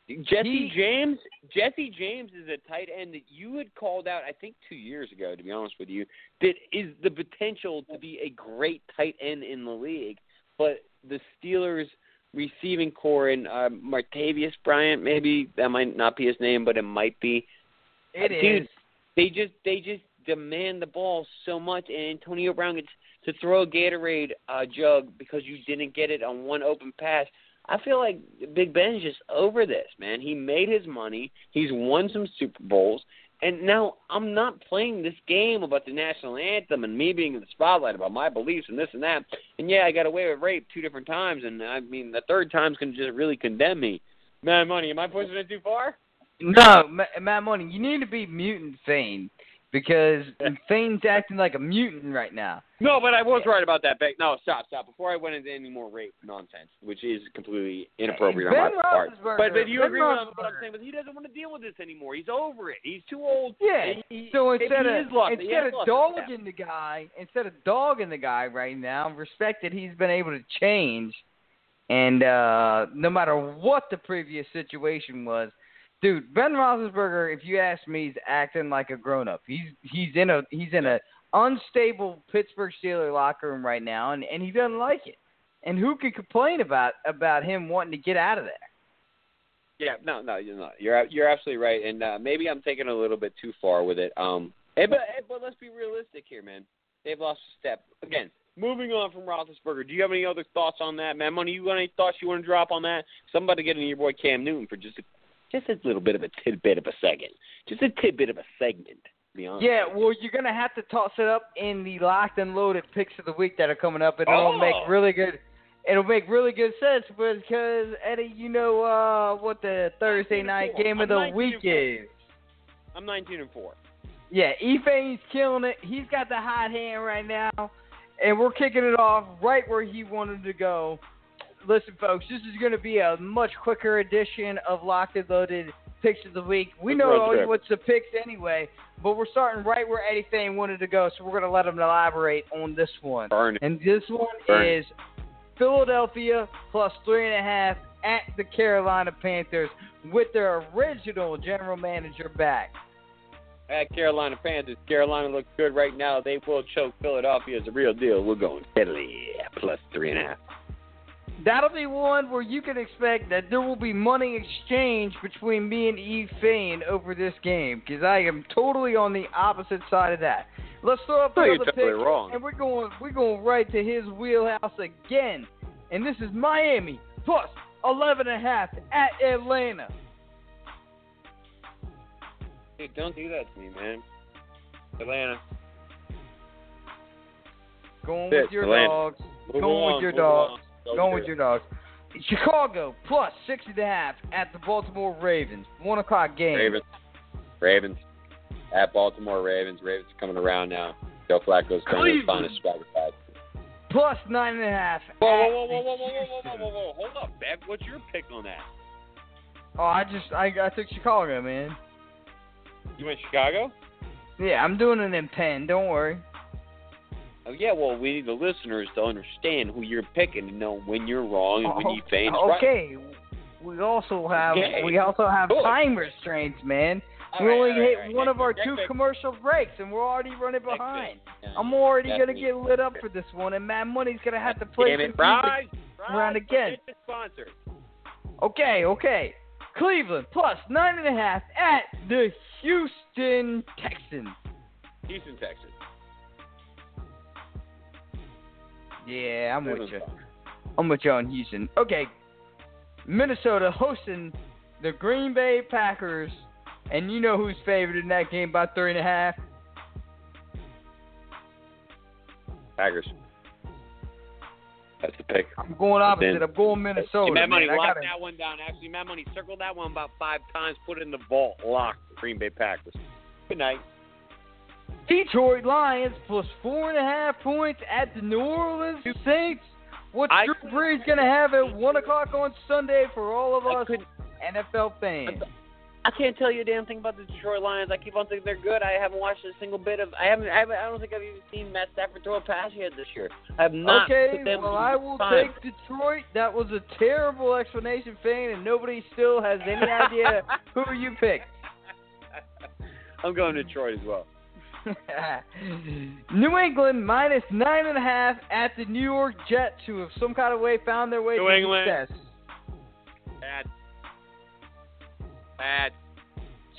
Jesse He- James, Jesse James is a tight end that you had called out, I think, two years ago. To be honest with you, that is the potential to be a great tight end in the league, but the Steelers receiving core and uh, Martavis Bryant, maybe that might not be his name, but it might be. It is. Dude, they just they just demand the ball so much, and Antonio Brown gets to throw a Gatorade uh, jug because you didn't get it on one open pass. I feel like Big Ben's just over this, man. He made his money. He's won some Super Bowls. And now I'm not playing this game about the national anthem and me being in the spotlight about my beliefs and this and that. And yeah, I got away with rape two different times, and I mean the third time's gonna just really condemn me. Man, money, am I pushing it too far? No, Ma- Mad Money, you need to be mutant Fane because Fane's acting like a mutant right now. No, but I was right about that. Beck. No, stop, stop. Before I went into any more rape nonsense, which is completely inappropriate Ben on my part. But but you Ben agree with what I'm saying? But he doesn't want to deal with this anymore. He's over it. He's too old. Yeah. He- So instead of. Instead of dogging the guy, instead of dogging the guy right now, respect that he's been able to change, and uh no matter what the previous situation was, dude, Ben Roethlisberger, if you ask me, he's acting like a grown up. He's he's in a he's in a unstable Pittsburgh Steelers locker room right now, and and he doesn't like it. and who can complain about about him wanting to get out of there? Yeah, no, no, you're not. You're you're absolutely right, and uh, maybe I'm taking a little bit too far with it. Um, hey, but hey, but let's be realistic here, man. They've lost a step again. Moving on from Roethlisberger, do you have any other thoughts on that, man? Money, you got any thoughts you want to drop on that? Somebody get into your boy Cam Newton for just a, just a little bit of a tidbit of a second, just a tidbit of a segment. Be honest. Yeah, well, you're gonna have to toss it up in the locked and loaded picks of the week that are coming up, and it'll Oh. make really good. It'll make really good sense because Eddie, you know uh, what the Thursday night game of the week is. I'm 19 and four. Yeah, Efane's killing it. He's got the hot hand right now, and we're kicking it off right where he wanted to go. Listen, folks, this is going to be a much quicker edition of Locked and Loaded Picks of the Week. We Good know road all you what's the picks anyway, but we're starting right where Eddie Fane wanted to go, so we're going to let him elaborate on this one. Burn. And this one Burn it. is Philadelphia plus three and a half at the Carolina Panthers with their original general manager back. At Carolina Panthers, Carolina looks good right now. They will choke Philadelphia as a real deal. We're going Philly plus three and a half. That'll be one where you can expect that there will be money exchange between me and Eve Fane over this game because I am totally on the opposite side of that. Let's throw up No, you're another totally pick, wrong. and we're going we're going right to his wheelhouse again, and this is Miami plus eleven and a half at Atlanta. Dude, don't do that to me, man. Atlanta. Going Shit, with your Atlanta. dogs. Move Going along, with your dogs. along. Go Going do with your dogs. Chicago plus six and a half at the Baltimore Ravens. One o'clock game. Ravens. Ravens. At Baltimore Ravens. Ravens are coming around now. Joe Flacco's coming to find his swagger back. Plus nine and a half. Whoa, whoa, whoa, the whoa, whoa, whoa, whoa, whoa, Houston. whoa, whoa, whoa. Hold up, Bev. What's your pick on that? Oh, I just I, I took Chicago, man. You went Chicago? Yeah, I'm doing it in pen. Don't worry. Oh, yeah, well, we need the listeners to understand who you're picking and know when you're wrong and when you oh, feign right. Oh, okay. We also have Okay. we also have Good. time restraints, man. All we right, only right, hit right. one of our two commercial breaks, and we're already running behind. I'm already gonna get lit up for this one, and Mad Money's gonna have to play Damn some it, Bryce. music. Bryce, around again. sponsor. Okay, okay. Cleveland plus nine and a half at the Houston Texans. Houston, Texas. Yeah, I'm with you. fine. I'm with you on Houston. Okay, Minnesota hosting the Green Bay Packers, and you know who's favored in that game by three and a half? Packers. That's the pick. I'm going opposite. Then- I'm going Minnesota. Hey, Mad Money, man. I lock gotta- that one down. Actually, Mad Money, circle that one about five times. Put it in the vault. Lock. Green Bay Packers. Good night. Detroit Lions plus four and a half points at the New Orleans Saints. What's I- Drew Brees gonna have at one o'clock on Sunday for all of us NFL fans? I can't tell you a damn thing about the Detroit Lions. I keep on thinking they're good. I haven't watched a single bit of. I haven't. I, haven't, I don't think I've even seen Matt Stafford throw a pass yet this year. I have not. Okay, well I will side. take Detroit. That was a terrible explanation, Fane, and nobody still has any idea who you picked. I'm going to Detroit as well. New England minus nine and a half at the New York Jets, who have some kind of way found their way New to England. success. Bad. Bad.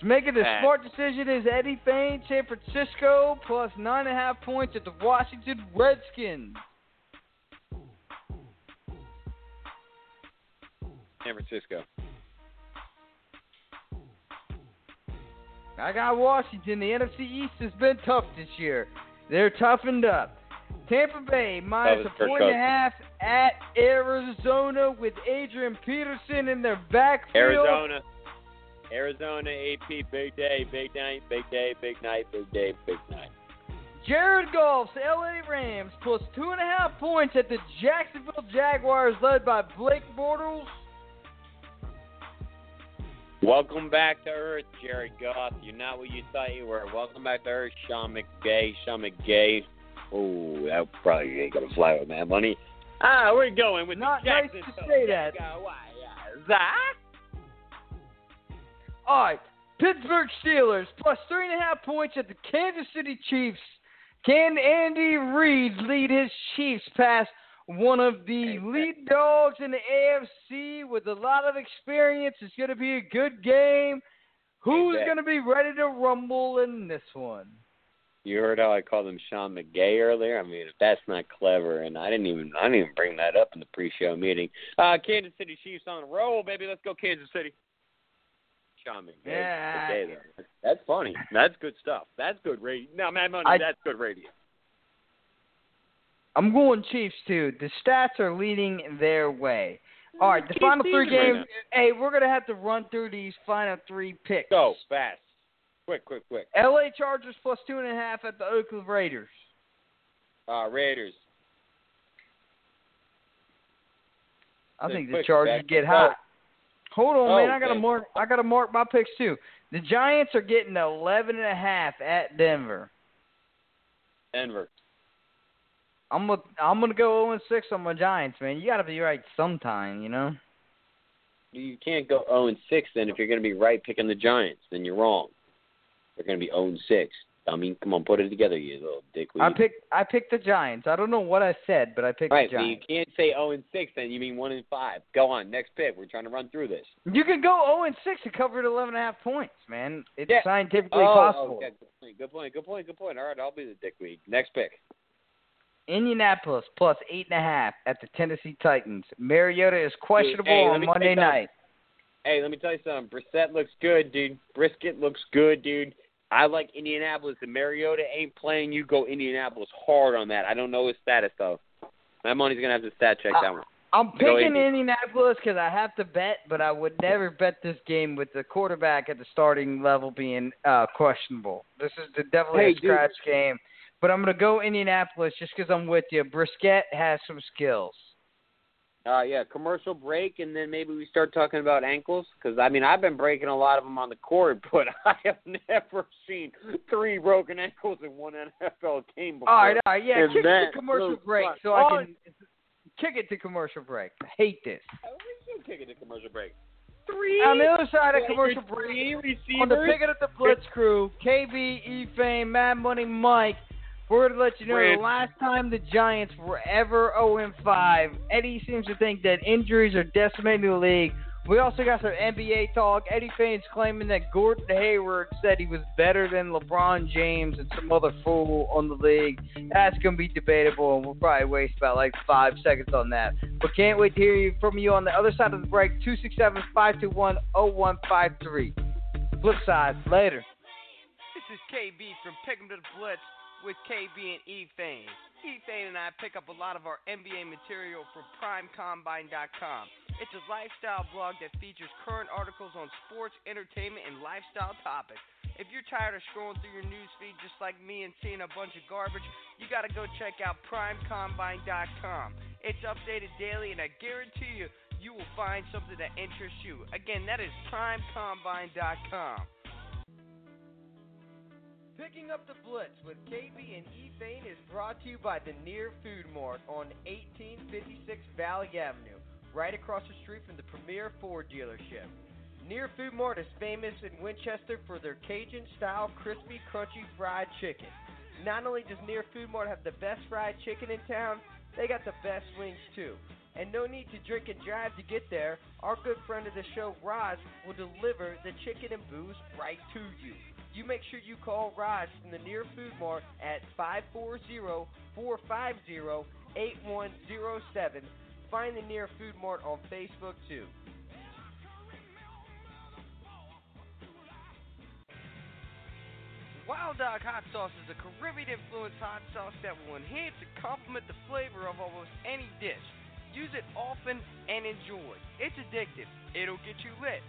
So making the Bad. smart decision is Eddie Fane, San Francisco plus nine and a half points at the Washington Redskins. San Francisco. I got Washington. The NFC East has been tough this year. They're toughened up. Tampa Bay minus a point and a half at Arizona with Adrian Peterson in their backfield. Arizona. Arizona AP. Big day. Big night. Big day. Big night. Big day. Big night. Jared Goff's LA Rams plus two and a half points at the Jacksonville Jaguars led by Blake Bortles. Welcome back to Earth, Jared Goff. You're not what you thought you were. Welcome back to Earth, Sean McVay. Sean McVay. Oh, that probably ain't gonna fly with that money. Ah, we're going with Not the nice to say that. All right, Pittsburgh Steelers plus three and a half points at the Kansas City Chiefs. Can Andy Reid lead his Chiefs past one of the lead dogs in the AFC with a lot of experience. It's going to be a good game. Who's going to be ready to rumble in this one? You heard how I called him Sean McGay earlier. I mean, if that's not clever, and I didn't even I didn't even bring that up in the pre-show meeting. Uh, Kansas City Chiefs on a roll, baby. Let's go, Kansas City. Sean McGay. Yeah. McGay. That's funny. That's good stuff. That's good radio. No, Mad Money. I- that's good radio. I'm going Chiefs too. The stats are leading their way. All right, the Keep final three games. hey, we're gonna have to run through these final three picks. Go fast, quick, quick, quick. L.A. Chargers plus two and a half at the Oakland Raiders. Uh, Raiders. I Say think the Chargers get hot. Hold on, Oh, man. I gotta okay. mark. I gotta mark my picks too. The Giants are getting eleven and a half at Denver. Denver. I'm gonna I'm gonna go 0 and six on my Giants, man. You gotta be right sometime, you know. You can't go 0 and 6 then if you're going to be right picking the Giants. Then you're wrong. They're going to be 0 and 6. I mean, come on, put it together, you little dickweed. I picked I picked the Giants. I don't know what I said, but I picked Giants. Right, the so you can't say 0 and 6 then. You mean 1 and 5. Go on, next pick. We're trying to run through this. You could go 0 and six and cover it 11 and a half points, man. It's Yeah. scientifically oh, possible. okay. Good point, good point, good point, good point. All right, I'll be the dickweed. Next pick. Indianapolis plus eight and a half at the Tennessee Titans. Mariota is questionable hey, on Monday night. Hey, let me tell you something. Brissett looks good, dude. Brisket looks good, dude. I like Indianapolis. And Mariota ain't playing. You go Indianapolis hard on that. I don't know his status though. My money's gonna have to stat check Uh, that one. I'm picking. Indianapolis because I have to bet, but I would never bet this game with the quarterback at the starting level being uh, questionable. This is the definitely Hey, a dude. scratch game. But I'm going to go Indianapolis just because I'm with you. Brisket has some skills. Uh, yeah, commercial break, and then maybe we start talking about ankles. Because I mean, I've been breaking a lot of them on the court, but I have never seen three broken ankles in one NFL game before. All right, all right, yeah. And Kick that it to commercial looks break fun. so I Oh, can kick it to commercial break. I hate this. You kick it to commercial break. Three. On the other side of commercial your break, three on the receivers. Pick It the Blitz crew, KB, E-Fane, Mad Money, Mike, we're going to let you know Red. the last time the Giants were ever 0-5, Eddie seems to think that injuries are decimating the league. We also got some NBA talk. Eddie Fane's claiming that Gordon Hayward said he was better than LeBron James and some other fool on the league. That's going to be debatable, and we'll probably waste about like five seconds on that. But can't wait to hear you from you on the other side of the break, 267-521-0153. Flip side, later. This is KB from Pick 'em to the Blitz with KB and E Fane. E Fane and I pick up a lot of our NBA material from PrimeCombine.com. It's a lifestyle blog that features current articles on sports, entertainment, and lifestyle topics. If you're tired of scrolling through your news feed just like me and seeing a bunch of garbage, you gotta go check out PrimeCombine.com. It's updated daily, and I guarantee you, you will find something that interests you. Again, that is PrimeCombine.com. Picking up the Blitz with KB and E Fane is brought to you by the Near Food Mart on 1856 Valley Avenue, right across the street from the Premier Ford dealership. Near Food Mart is famous in Winchester for their Cajun style crispy, crunchy fried chicken. Not only does Near Food Mart have the best fried chicken in town, they got the best wings too. And no need to drink and drive to get there. Our good friend of the show, Roz, will deliver the chicken and booze right to you. You make sure you call Raj from the Near Food Mart at 540-450-8107. Find the Near Food Mart on Facebook too. Wild Dog Hot Sauce is a Caribbean influenced hot sauce that will enhance and complement the flavor of almost any dish. Use it often and enjoy. It's addictive. It'll get you lit.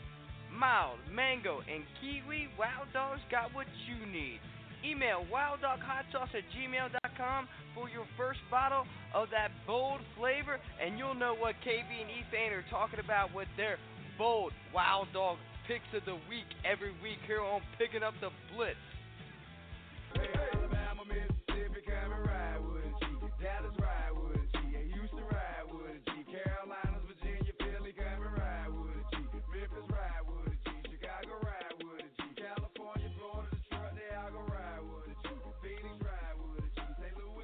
Mild, mango, and kiwi, Wild Dog's got what you need. Email wilddoghot sauce at gmail.com for your first bottle of that bold flavor, and you'll know what KB and Ethan are talking about with their bold Wild Dog picks of the week every week here on Picking Up the Blitz. Alabama, Mississippi,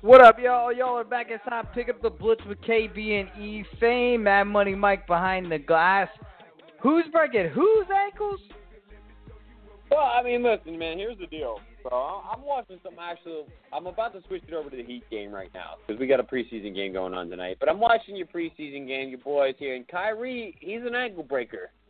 What up, y'all? Y'all are back inside. Pick up the blitz with KB and E Fane. Mad Money Mike behind the glass. Who's breaking whose ankles? Well, I mean, listen, man. Here's the deal, bro. I'm watching some actual. I'm about to switch it over to the Heat game right now because we got a preseason game going on tonight. But I'm watching your preseason game, your boys here, and Kyrie. He's an ankle breaker.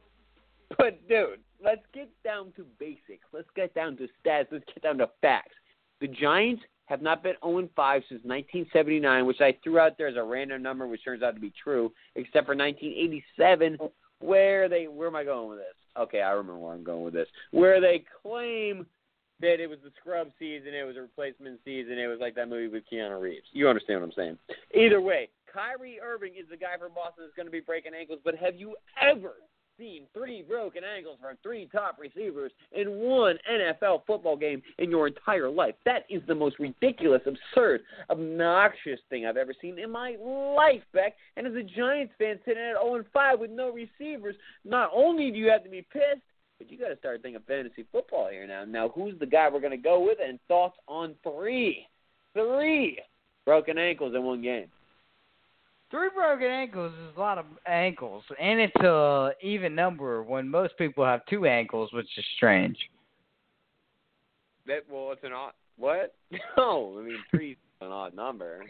But dude, let's get down to basics. Let's get down to stats. Let's get down to facts. The Giants have not been 0 5 since 1979, which I threw out there as a random number, which turns out to be true, except for 1987, where they. Where am I going with this? Okay, I remember where I'm going with this. Where they claim that it was the scrub season, it was a replacement season, it was like that movie with Keanu Reeves. You understand what I'm saying? Either way, Kyrie Irving is the guy from Boston that's going to be breaking ankles, but have you ever seen three broken ankles from three top receivers in one NFL football game in your entire life. That is the most ridiculous, absurd, obnoxious thing I've ever seen in my life, Beck. And as a Giants fan sitting at 0 5 with no receivers, not only do you have to be pissed, but you got to start thinking fantasy football here now. Now, who's the guy we're going to go with? And thoughts on three, three broken ankles in one game. Three broken ankles is a lot of ankles, and it's a even number when most people have two ankles, which is strange. That well, it's an odd what? No, I mean three's an odd number.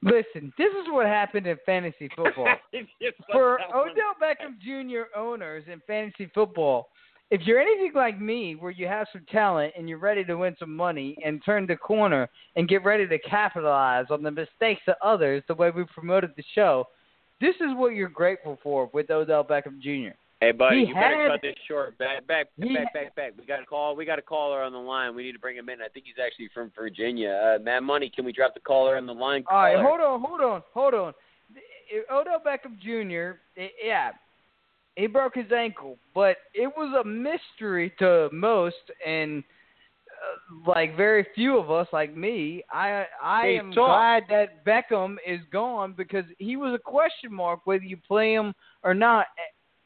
Listen, this is what happened in fantasy football. For. Odell Beckham Jr. owners in fantasy football, if you're anything like me, where you have some talent and you're ready to win some money and turn the corner and get ready to capitalize on the mistakes of others, the way we promoted the show, this is what you're grateful for with Odell Beckham Jr. Hey, buddy, He you better had- cut this short. Back, back, He back, back, back. We got a call. We got a caller on the line. We need to bring him in. I think he's actually from Virginia. Uh, Mad Money, can we drop the caller on the line? All right, Caller. hold on, hold on, hold on. Odell Beckham Jr. Yeah, he broke his ankle, but it was a mystery to most, and uh, like very few of us, like me. I I Hey, am talk. glad that Beckham is gone because he was a question mark whether you play him or not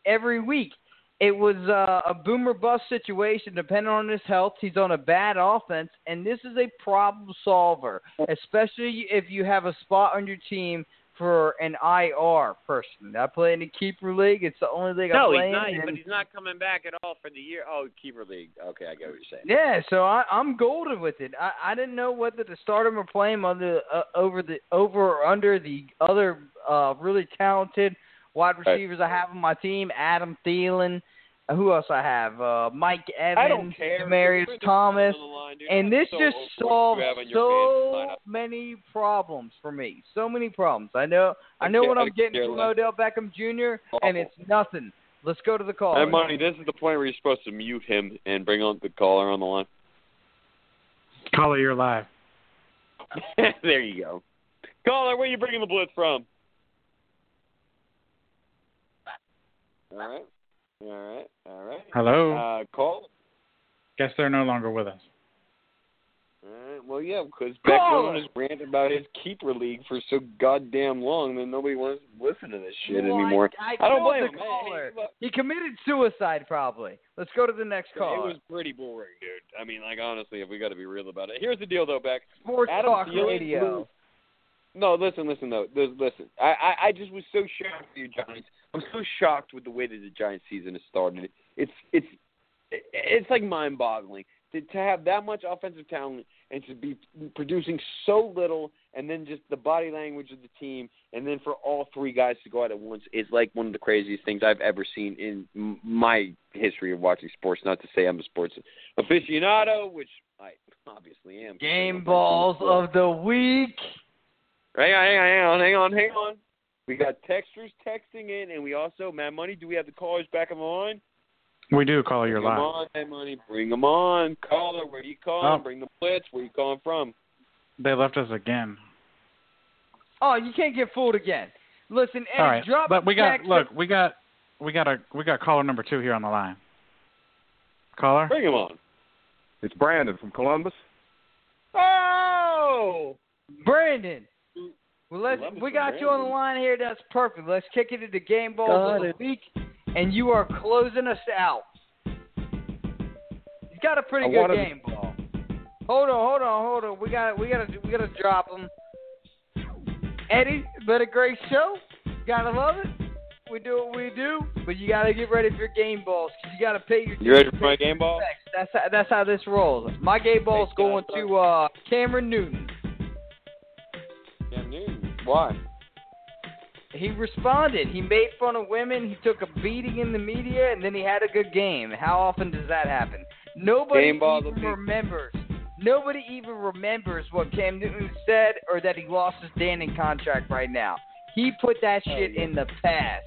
every week. It was uh, a boomer bust situation depending on his health. He's on a bad offense, and this is a problem solver, especially if you have a spot on your team for an IR person. I play in the keeper league. It's the only league I No, he's not. But he's not coming back at all for the year. Oh, keeper league. Okay, I get what you're saying. yeah, so I, I'm golden with it. I, I didn't know whether to start him or play him under uh, over the over or under the other uh, really talented wide Right. receivers I have on my team. Adam Thielen. Who else I have? Uh, Mike Evans, I. Demaryius Thomas. the line. And I'm this so just solves you have on your so many problems for me. So many problems. I know I know Okay, what I I'm getting care from less. Odell Beckham Jr. Awful. and it's nothing. Let's go to the call. Mad Money, this is the point where you're supposed to mute him and bring on the caller on the line. Caller, you're live. there you go. Caller, where you bringing the blitz from? All right. All right. All right. Hello. Uh, call. Guess they're no longer with us. All right. Well, yeah, because Beck Caller. on his rant about his keeper league for so goddamn long that nobody wants to listen to this shit Well, anymore. I, I don't killed blame the him. Caller. hey, He committed suicide, probably. Let's go to the next call. It was pretty boring, dude. I mean, like honestly, if we got to be real about it. Here's the deal, though, Beck. Sports Adam Talk Thielen Radio. blew- No, listen, listen though. Listen, I, I I just was so shocked with you Giants. I'm so shocked with the way that the Giants season has started. It's it's it's like mind-boggling to to have that much offensive talent and to be producing so little, and then just the body language of the team, and then for all three guys to go out at once is like one of the craziest things I've ever seen in my history of watching sports. Not to say I'm a sports aficionado, which I obviously am. Game balls of the week. Hang on, hang on, hang on, hang on, hang on. We got texters texting in, and we also, Mad Money, do we have the callers back on the line? We do, caller, you're Bring 'em live. on, Mad Money. Bring them on. Caller, where you calling? Oh. Bring the blitz. Where you calling from? They left us again. Oh, you can't get fooled again. Listen, Eddie, All right, drop but we got text- look, we got we got a we got caller number two here on the line. Caller. Bring him on. It's Brandon from Columbus. Oh! Brandon. Well, let's, we got you on the line here. That's perfect. Let's kick it into game ball Got of the it. week, and you are closing us out. He's got a pretty I good wanted- game ball. Hold on, hold on, hold on. We got we got to we got to drop him. Eddie, it's been a great show. Gotta love it. We do what we do, but you gotta get ready for your game balls because you gotta pay your. You ready for my game ball? That's how, that's how this rolls. My game ball's going to uh, Cameron Newton. Why? He responded. He made fun of women. He took a beating in the media, and then he had a good game. How often does that happen? Nobody Game ball of the even remembers. Nobody even remembers what Cam Newton said or that he lost his Dannon contract right now. He put that Oh, shit in the past.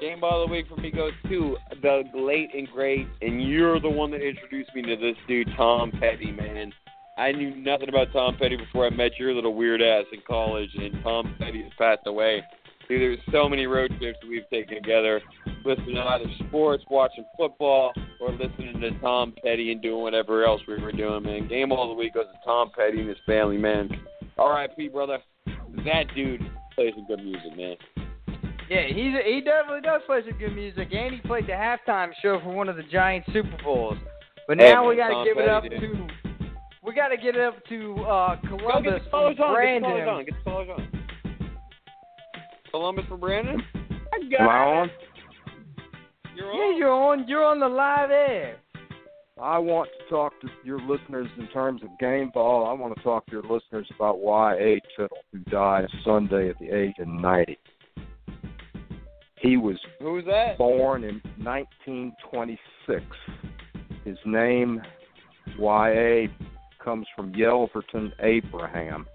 Game ball of the week for me goes to the late and great, and you're the one that introduced me to this dude, Tom Petty, man. I knew nothing about Tom Petty before I met your little weird ass in college, and Tom Petty has passed away. Dude, there's so many road trips that we've taken together, listening to either sports, watching football, or listening to Tom Petty and doing whatever else we were doing, man. Game all the week goes to Tom Petty and his family, man. R.I.P. brother. That dude plays some good music, man. Yeah, he's a, he definitely does play some good music, and he played the halftime show for one of the Giants Super Bowls. But Hey, now man, we got to give it up Petty, to we got to get it up to uh, Go Columbus get the callers from on. Get the Brandon. on. Get the on. Columbus for Brandon? Am I on? You're on. Yeah, you're on. You're on the live air. I want to talk to your listeners in terms of game ball. I want to talk to your listeners about Y.A. Tittle, who died Sunday at the age of 90. He was Who's that? born in 1926. His name, Y.A., comes from Yelverton, Abraham.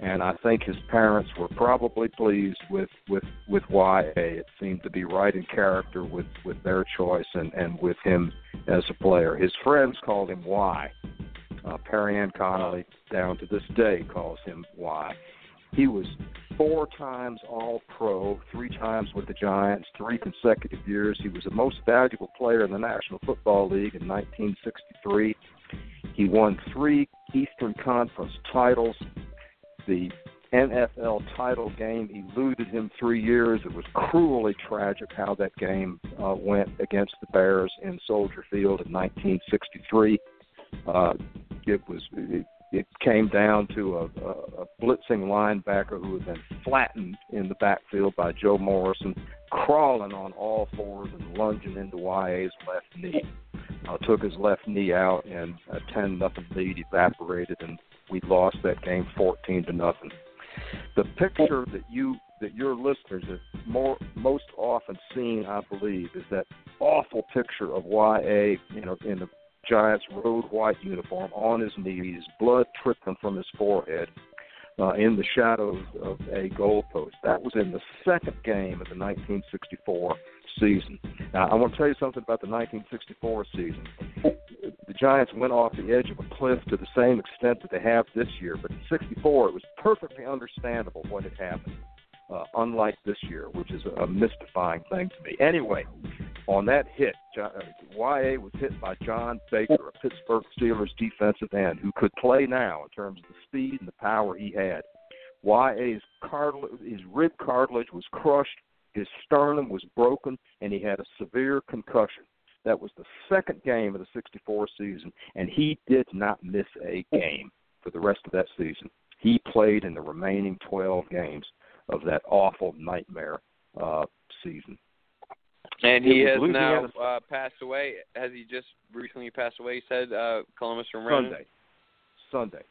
And I think his parents were probably pleased with, with, with Y.A. It seemed to be right in character with, with their choice and, and with him as a player. His friends called him Y. Uh, Perry Ann Conerly, down to this day, calls him Y. He was four times All Pro, three times with the Giants, three consecutive years. He was the most valuable player in the National Football League in 1963. He won three Eastern Conference titles. The NFL title game eluded him three years. It was cruelly tragic how that game uh, went against the Bears in Soldier Field in 1963. Uh, it was it, it came down to a, a, a blitzing linebacker who had been flattened in the backfield by Joe Morrison, crawling on all fours and lunging into YA's left knee. Uh, took his left knee out, and a ten nothing lead evaporated, and we lost that game fourteen to nothing. The picture that you that your listeners have more most often seen, I believe, is that awful picture of YA, you know, in the Giants road white uniform on his knees, blood trickling from his forehead, uh, in the shadows of a goalpost. That was in the second game of the 1964 season. Now, I want to tell you something about the 1964 season. The Giants went off the edge of a cliff to the same extent that they have this year, but in '64 it was perfectly understandable what had happened. Uh, unlike this year, which is a mystifying thing to me. Anyway, on that hit, uh, YA was hit by John Baker, a Pittsburgh Steelers defensive end who could play now in terms of the speed and the power he had. YA's cartilage, his rib cartilage was crushed, his sternum was broken, and he had a severe concussion. That was the second game of the 64 season, and he did not miss a game for the rest of that season. He played in the remaining 12 games of that awful nightmare uh, season. And he has was now uh, passed away. Has he just recently passed away? He said uh, Columbus from Renton. Sunday. Sunday.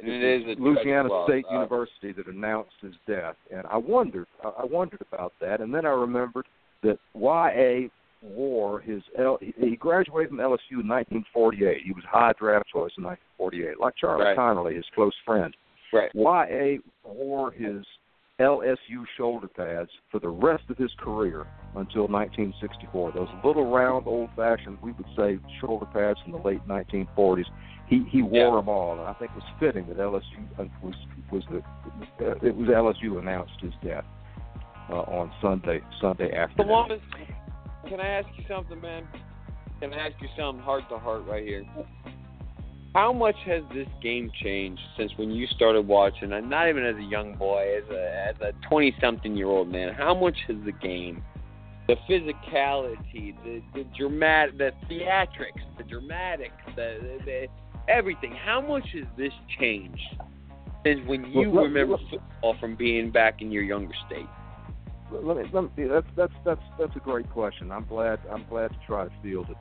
And it is Louisiana. State Uh, University that announced his death, and I wondered, I I wondered about that, and then I remembered that YA wore his L. He graduated from LSU in 1948. He was high draft choice in 1948, like Charlie Right. Conerly, his close friend. Right. YA wore his LSU shoulder pads for the rest of his career until 1964. Those little round, old-fashioned, we would say, shoulder pads from the late 1940s. He he wore Yeah. them all, and I think it was fitting that LSU uh, was was the uh, it was LSU announced his death uh, on Sunday Sunday afternoon. Columbus, can I ask you something, man? Can I ask you something heart to heart right here? How much has this game changed since when you started watching? And not even as a young boy, as a as a twenty something year old man. How much has the game, the physicality, the the dramatic, the theatrics, the dramatics, the, the, the everything? How much has this changed since when you Well, remember let- football from being back in your younger state? let me, let me, that's that's that's that's a great question. I'm glad I'm glad to try to field it.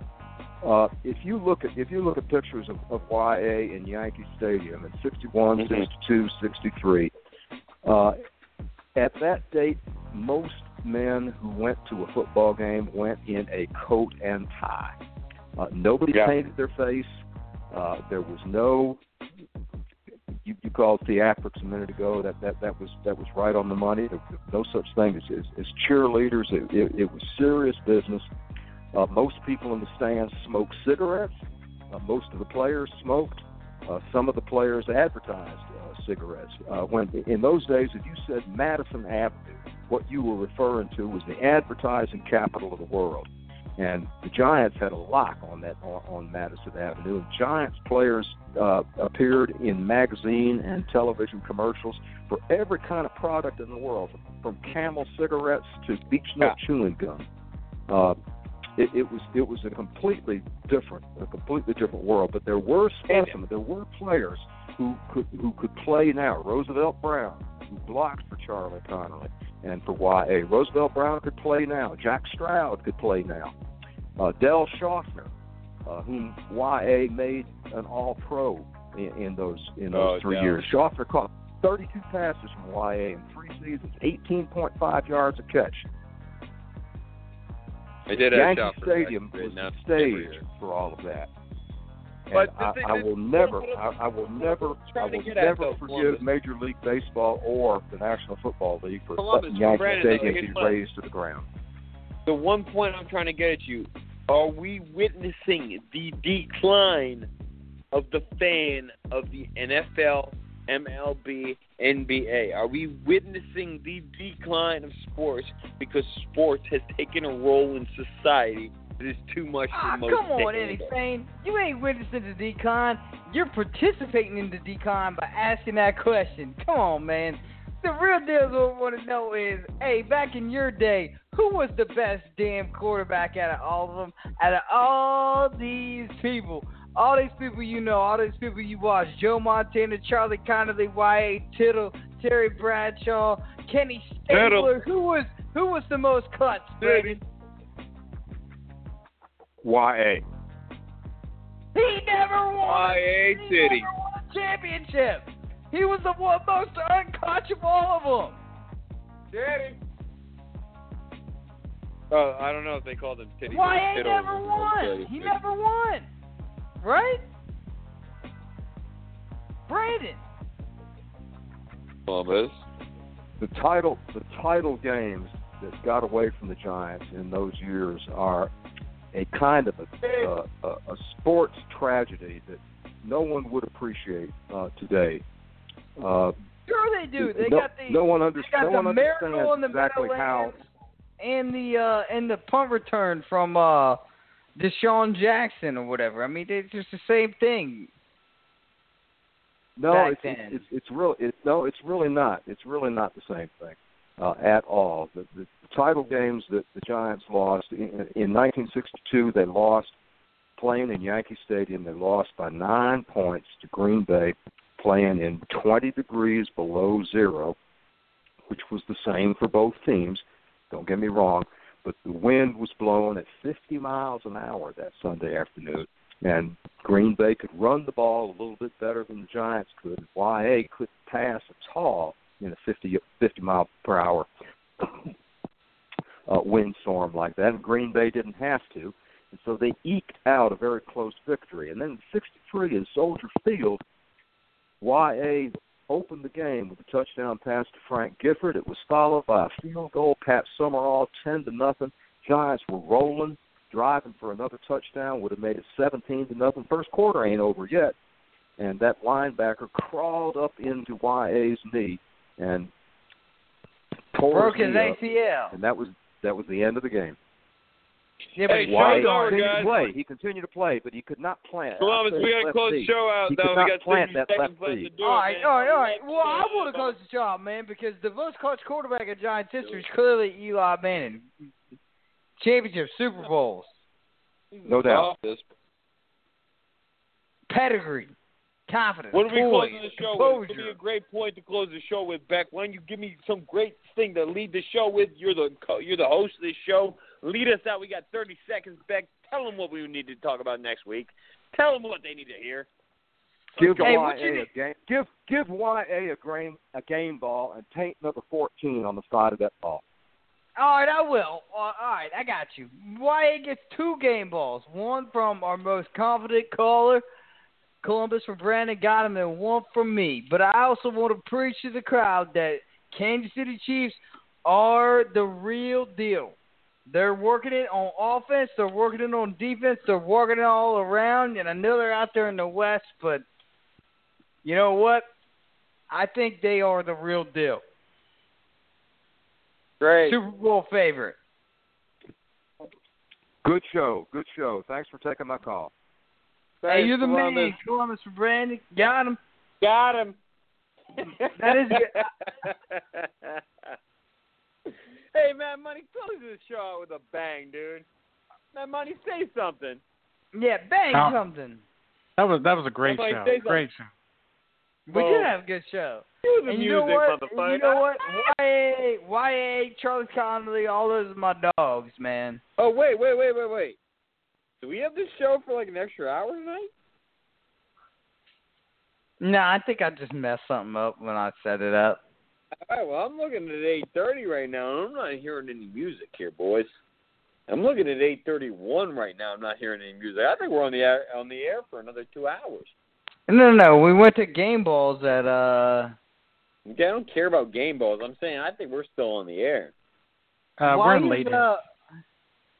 Uh, if you look at if you look at pictures of, of YA in Yankee Stadium in 61, Mhm. 62, 63, uh, at that date, most men who went to a football game went in a coat and tie. Uh, nobody Yeah. painted their face. Uh, there was no you, you called theatrics a minute ago. That that that was that was right on the money. There was no such thing as as, as cheerleaders. It, it, it was serious business. Uh, most people in the stands smoked cigarettes. Uh, most of the players smoked. Uh, some of the players advertised uh, cigarettes. Uh, when in those days, if you said Madison Avenue, what you were referring to was the advertising capital of the world. And the Giants had a lock on that on, on Madison Avenue. And Giants players uh, appeared in magazine and television commercials for every kind of product in the world, from Camel cigarettes to Beech Nut chewing gum. Uh, it, it was it was a completely different a completely different world. But there were specimens, there were players who could who could play now. Roosevelt Brown, who blocked for Charlie Conerly and for YA. Roosevelt Brown could play now. Jack Stroud could play now. Uh, Del Shofner, uh, whom YA made an All Pro in, in those in those Oh, three Del. years. Shofner caught 32 passes from YA in three seasons, 18.5 yards a catch. I did Yankee Stadium was the stage for all of that. And But I, I will never, I, I will never, I will never forgive Columbus. Major League Baseball or the National Football League for letting Yankee Stadium be razed to the ground. The one point I'm trying to get at you: Are we witnessing the decline of the fan of the NFL, MLB, NBA? Are we witnessing the decline of sports because sports has taken a role in society that is too much for Ah, most? come on? Eddie Fane. You ain't witnessing the decline. You're participating in the decline by asking that question. Come on, man. The real deal is what we want to know is, hey, back in your day, who was the best damn quarterback out of all of them? Out of all these people, all these people you know, all these people you watch, Joe Montana, Charlie Conerly, Y.A. Tittle, Terry Bradshaw, Kenny Stabler. Who was who was the most cuts, Brandon? YA. He never won. YA he City. never won a championship. He was the one most unconscious of all of them. Daddy. Oh, I don't know if they called him Titty. YA Tittle never won. He never won. Right? Brandon. Columbus. The title, the title games that got away from the Giants in those years are a kind of a, uh, a, a sports tragedy that no one would appreciate uh, today. Uh, Sure they do. They no, got the no one they understands. No the one miracle understands in the exactly how. And the uh and the punt return from uh DeSean Jackson or whatever. I mean, it's just the same thing. No, it's, it's it's it's real. It, no, it's really not. It's really not the same thing uh, at all. The, the title games that the Giants lost in, in 1962, they lost playing in Yankee Stadium. They lost by nine points to Green Bay, playing in 20 degrees below zero, which was the same for both teams. Don't get me wrong, but the wind was blowing at 50 miles an hour that Sunday afternoon and Green Bay could run the ball a little bit better than the Giants could. YA couldn't pass at all in a 50, 50 mile per hour uh, windstorm like that, and Green Bay didn't have to. And so they eked out a very close victory. And then 63 in Soldier Field, YA opened the game with a touchdown pass to Frank Gifford. It was followed by a field goal, Pat Summerall, 10 to nothing. Giants were rolling driving for another touchdown would have made it 17 to nothing. First quarter ain't over yet, and that linebacker crawled up into YA's knee and tore Broke his his up, ACL. and that was that was the end of the game. Yeah, but Hey, he YA show's over, continued guys. to play. He continued to play, but he could not plant. Columbus, we gotta close the show out He though. could We got plant 60 that seconds left left knee. to do all it, right, man. all right, all right. Well, I want to close the job, man, because the most coached quarterback in Giants history is clearly Eli Manning. Championship, Super Bowls, No doubt. Pedigree, confidence, When are we poise, closing the show with? composure. It'll be a great point to close the show with, Beck. Why don't you give me some great thing to lead the show with? You're the co- you're the host of this show. Lead us out. We got 30 seconds, Beck. Tell them what we need to talk about next week. Tell them what they need to hear. Give Hey, YA a need- game. Give give YA a game a game ball and paint number fourteen on the side of that ball. All right, I will. All right, I got you. YA gets two game balls. One from our most confident caller, Columbus from Brandon got him, and one from me. But I also want to preach to the crowd that Kansas City Chiefs are the real deal. They're working it on offense. They're working it on defense. They're working it all around. And I know they're out there in the West, but you know what? I think they are the real deal. Great. Super Bowl favorite. Good show. Good show. Thanks for taking my call. Hey, you're the Columbus. man, Columbus for Brandon. Got him. Got him. That is hey, man, Money, close this show out with a bang, dude. Man, Money, say something. Yeah, bang Now- something. That was that was a great Somebody show. say something. Great show. We Well, did have a good show. Cue the And music, you know what? motherfucker. You know what? YA, YA, Charlie Conerly, all those are my dogs, man. Oh, wait, wait, wait, wait, wait. Do we have this show for like an extra hour tonight? No, I think I just messed something up when I set it up. All right, well, I'm looking at 8:30 right now, and I'm not hearing any music here, boys. I'm looking at 8:31 right now. I'm not hearing any music. I think we're on the air, on the air for another two hours. No, no, no. We went to game balls at uh. Okay, I don't care about game balls. I'm saying I think we're still on the air. Uh, why we're in is, late. hits. uh,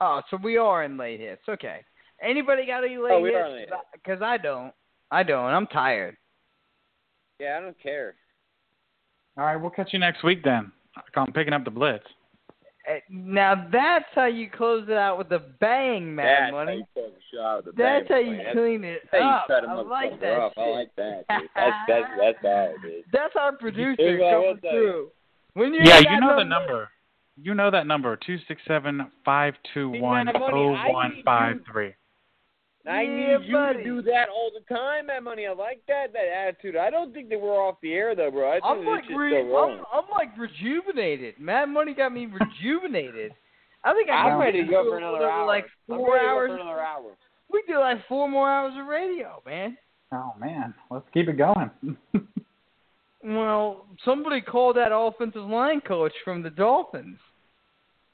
Oh, so we are in late hits. Okay. Anybody got any late Oh, we hits? late Because I don't. I don't. I'm tired. Yeah, I don't care. All right, we'll catch you next week then. I'm picking up the blitz. Now that's how you close it out with a bang, Mad That's how Money. you close the out That's how you boy. That's clean it up. set a I like that up. I like that, dude. That's that's that's that's bad, dude. That's our producer Here's what I will coming through. When you Yeah, got you know the number- number. You know that number two six seven five two one See, man, zero Money, oh I one need five you- three. I Yeah, need you buddy. to do that all the time, man, money. I like that that attitude. I don't think that we're off the air though, bro. I think I'm it's like just re- so wrong. I'm, I'm like rejuvenated. Mad Money got me rejuvenated. I think I I'm ready to go for another hour. Like I'm four ready hours. for another hour. We do like four more hours of radio, man. Oh man, let's keep it going. Well, somebody called that offensive line coach from the Dolphins.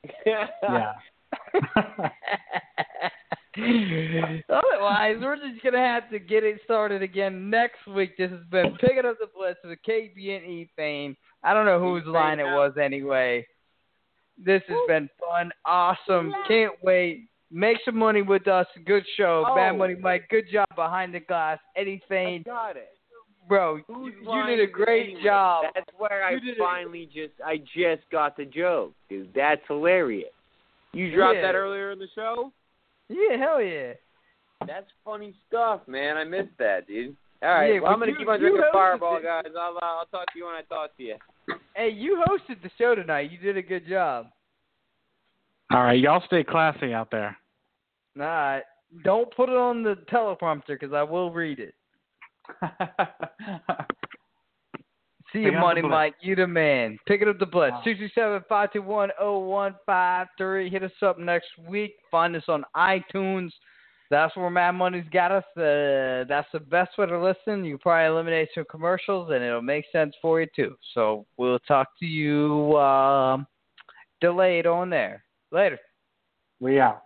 yeah. Otherwise, we're just gonna have to get it started again next week. This has been picking up the blitz with KBNE fame. I don't know whose line it was anyway. This has been fun, awesome. Can't wait. Make some money with us. Good show. Bad Oh. Money Mike. Good job behind the glass. Eddie Fane. Got it. Bro, you, you did a great anyway? job. That's where I You did it. finally just I just got the joke, dude. That's hilarious. You dropped Yeah. that earlier in the show. Yeah, hell yeah. That's funny stuff, man. I missed that, dude. All right, Yeah, well, I'm gonna you- keep on drinking hosted Fireball, it. guys. I'll uh, I'll talk to you when I talk to you. Hey, you hosted the show tonight. You did a good job. All right, y'all stay classy out there. All right. Don't put it on the teleprompter because I will read it. See you, Money. Mike. You the man. Picking up the blitz. Wow. Two two seven five two one zero one five three. Hit us up next week. Find us on iTunes. That's where Mad Money's got us. Uh, that's the best way to listen. You probably eliminate some commercials, and it'll make sense for you too. So we'll talk to you um, delayed on there. Later. we out.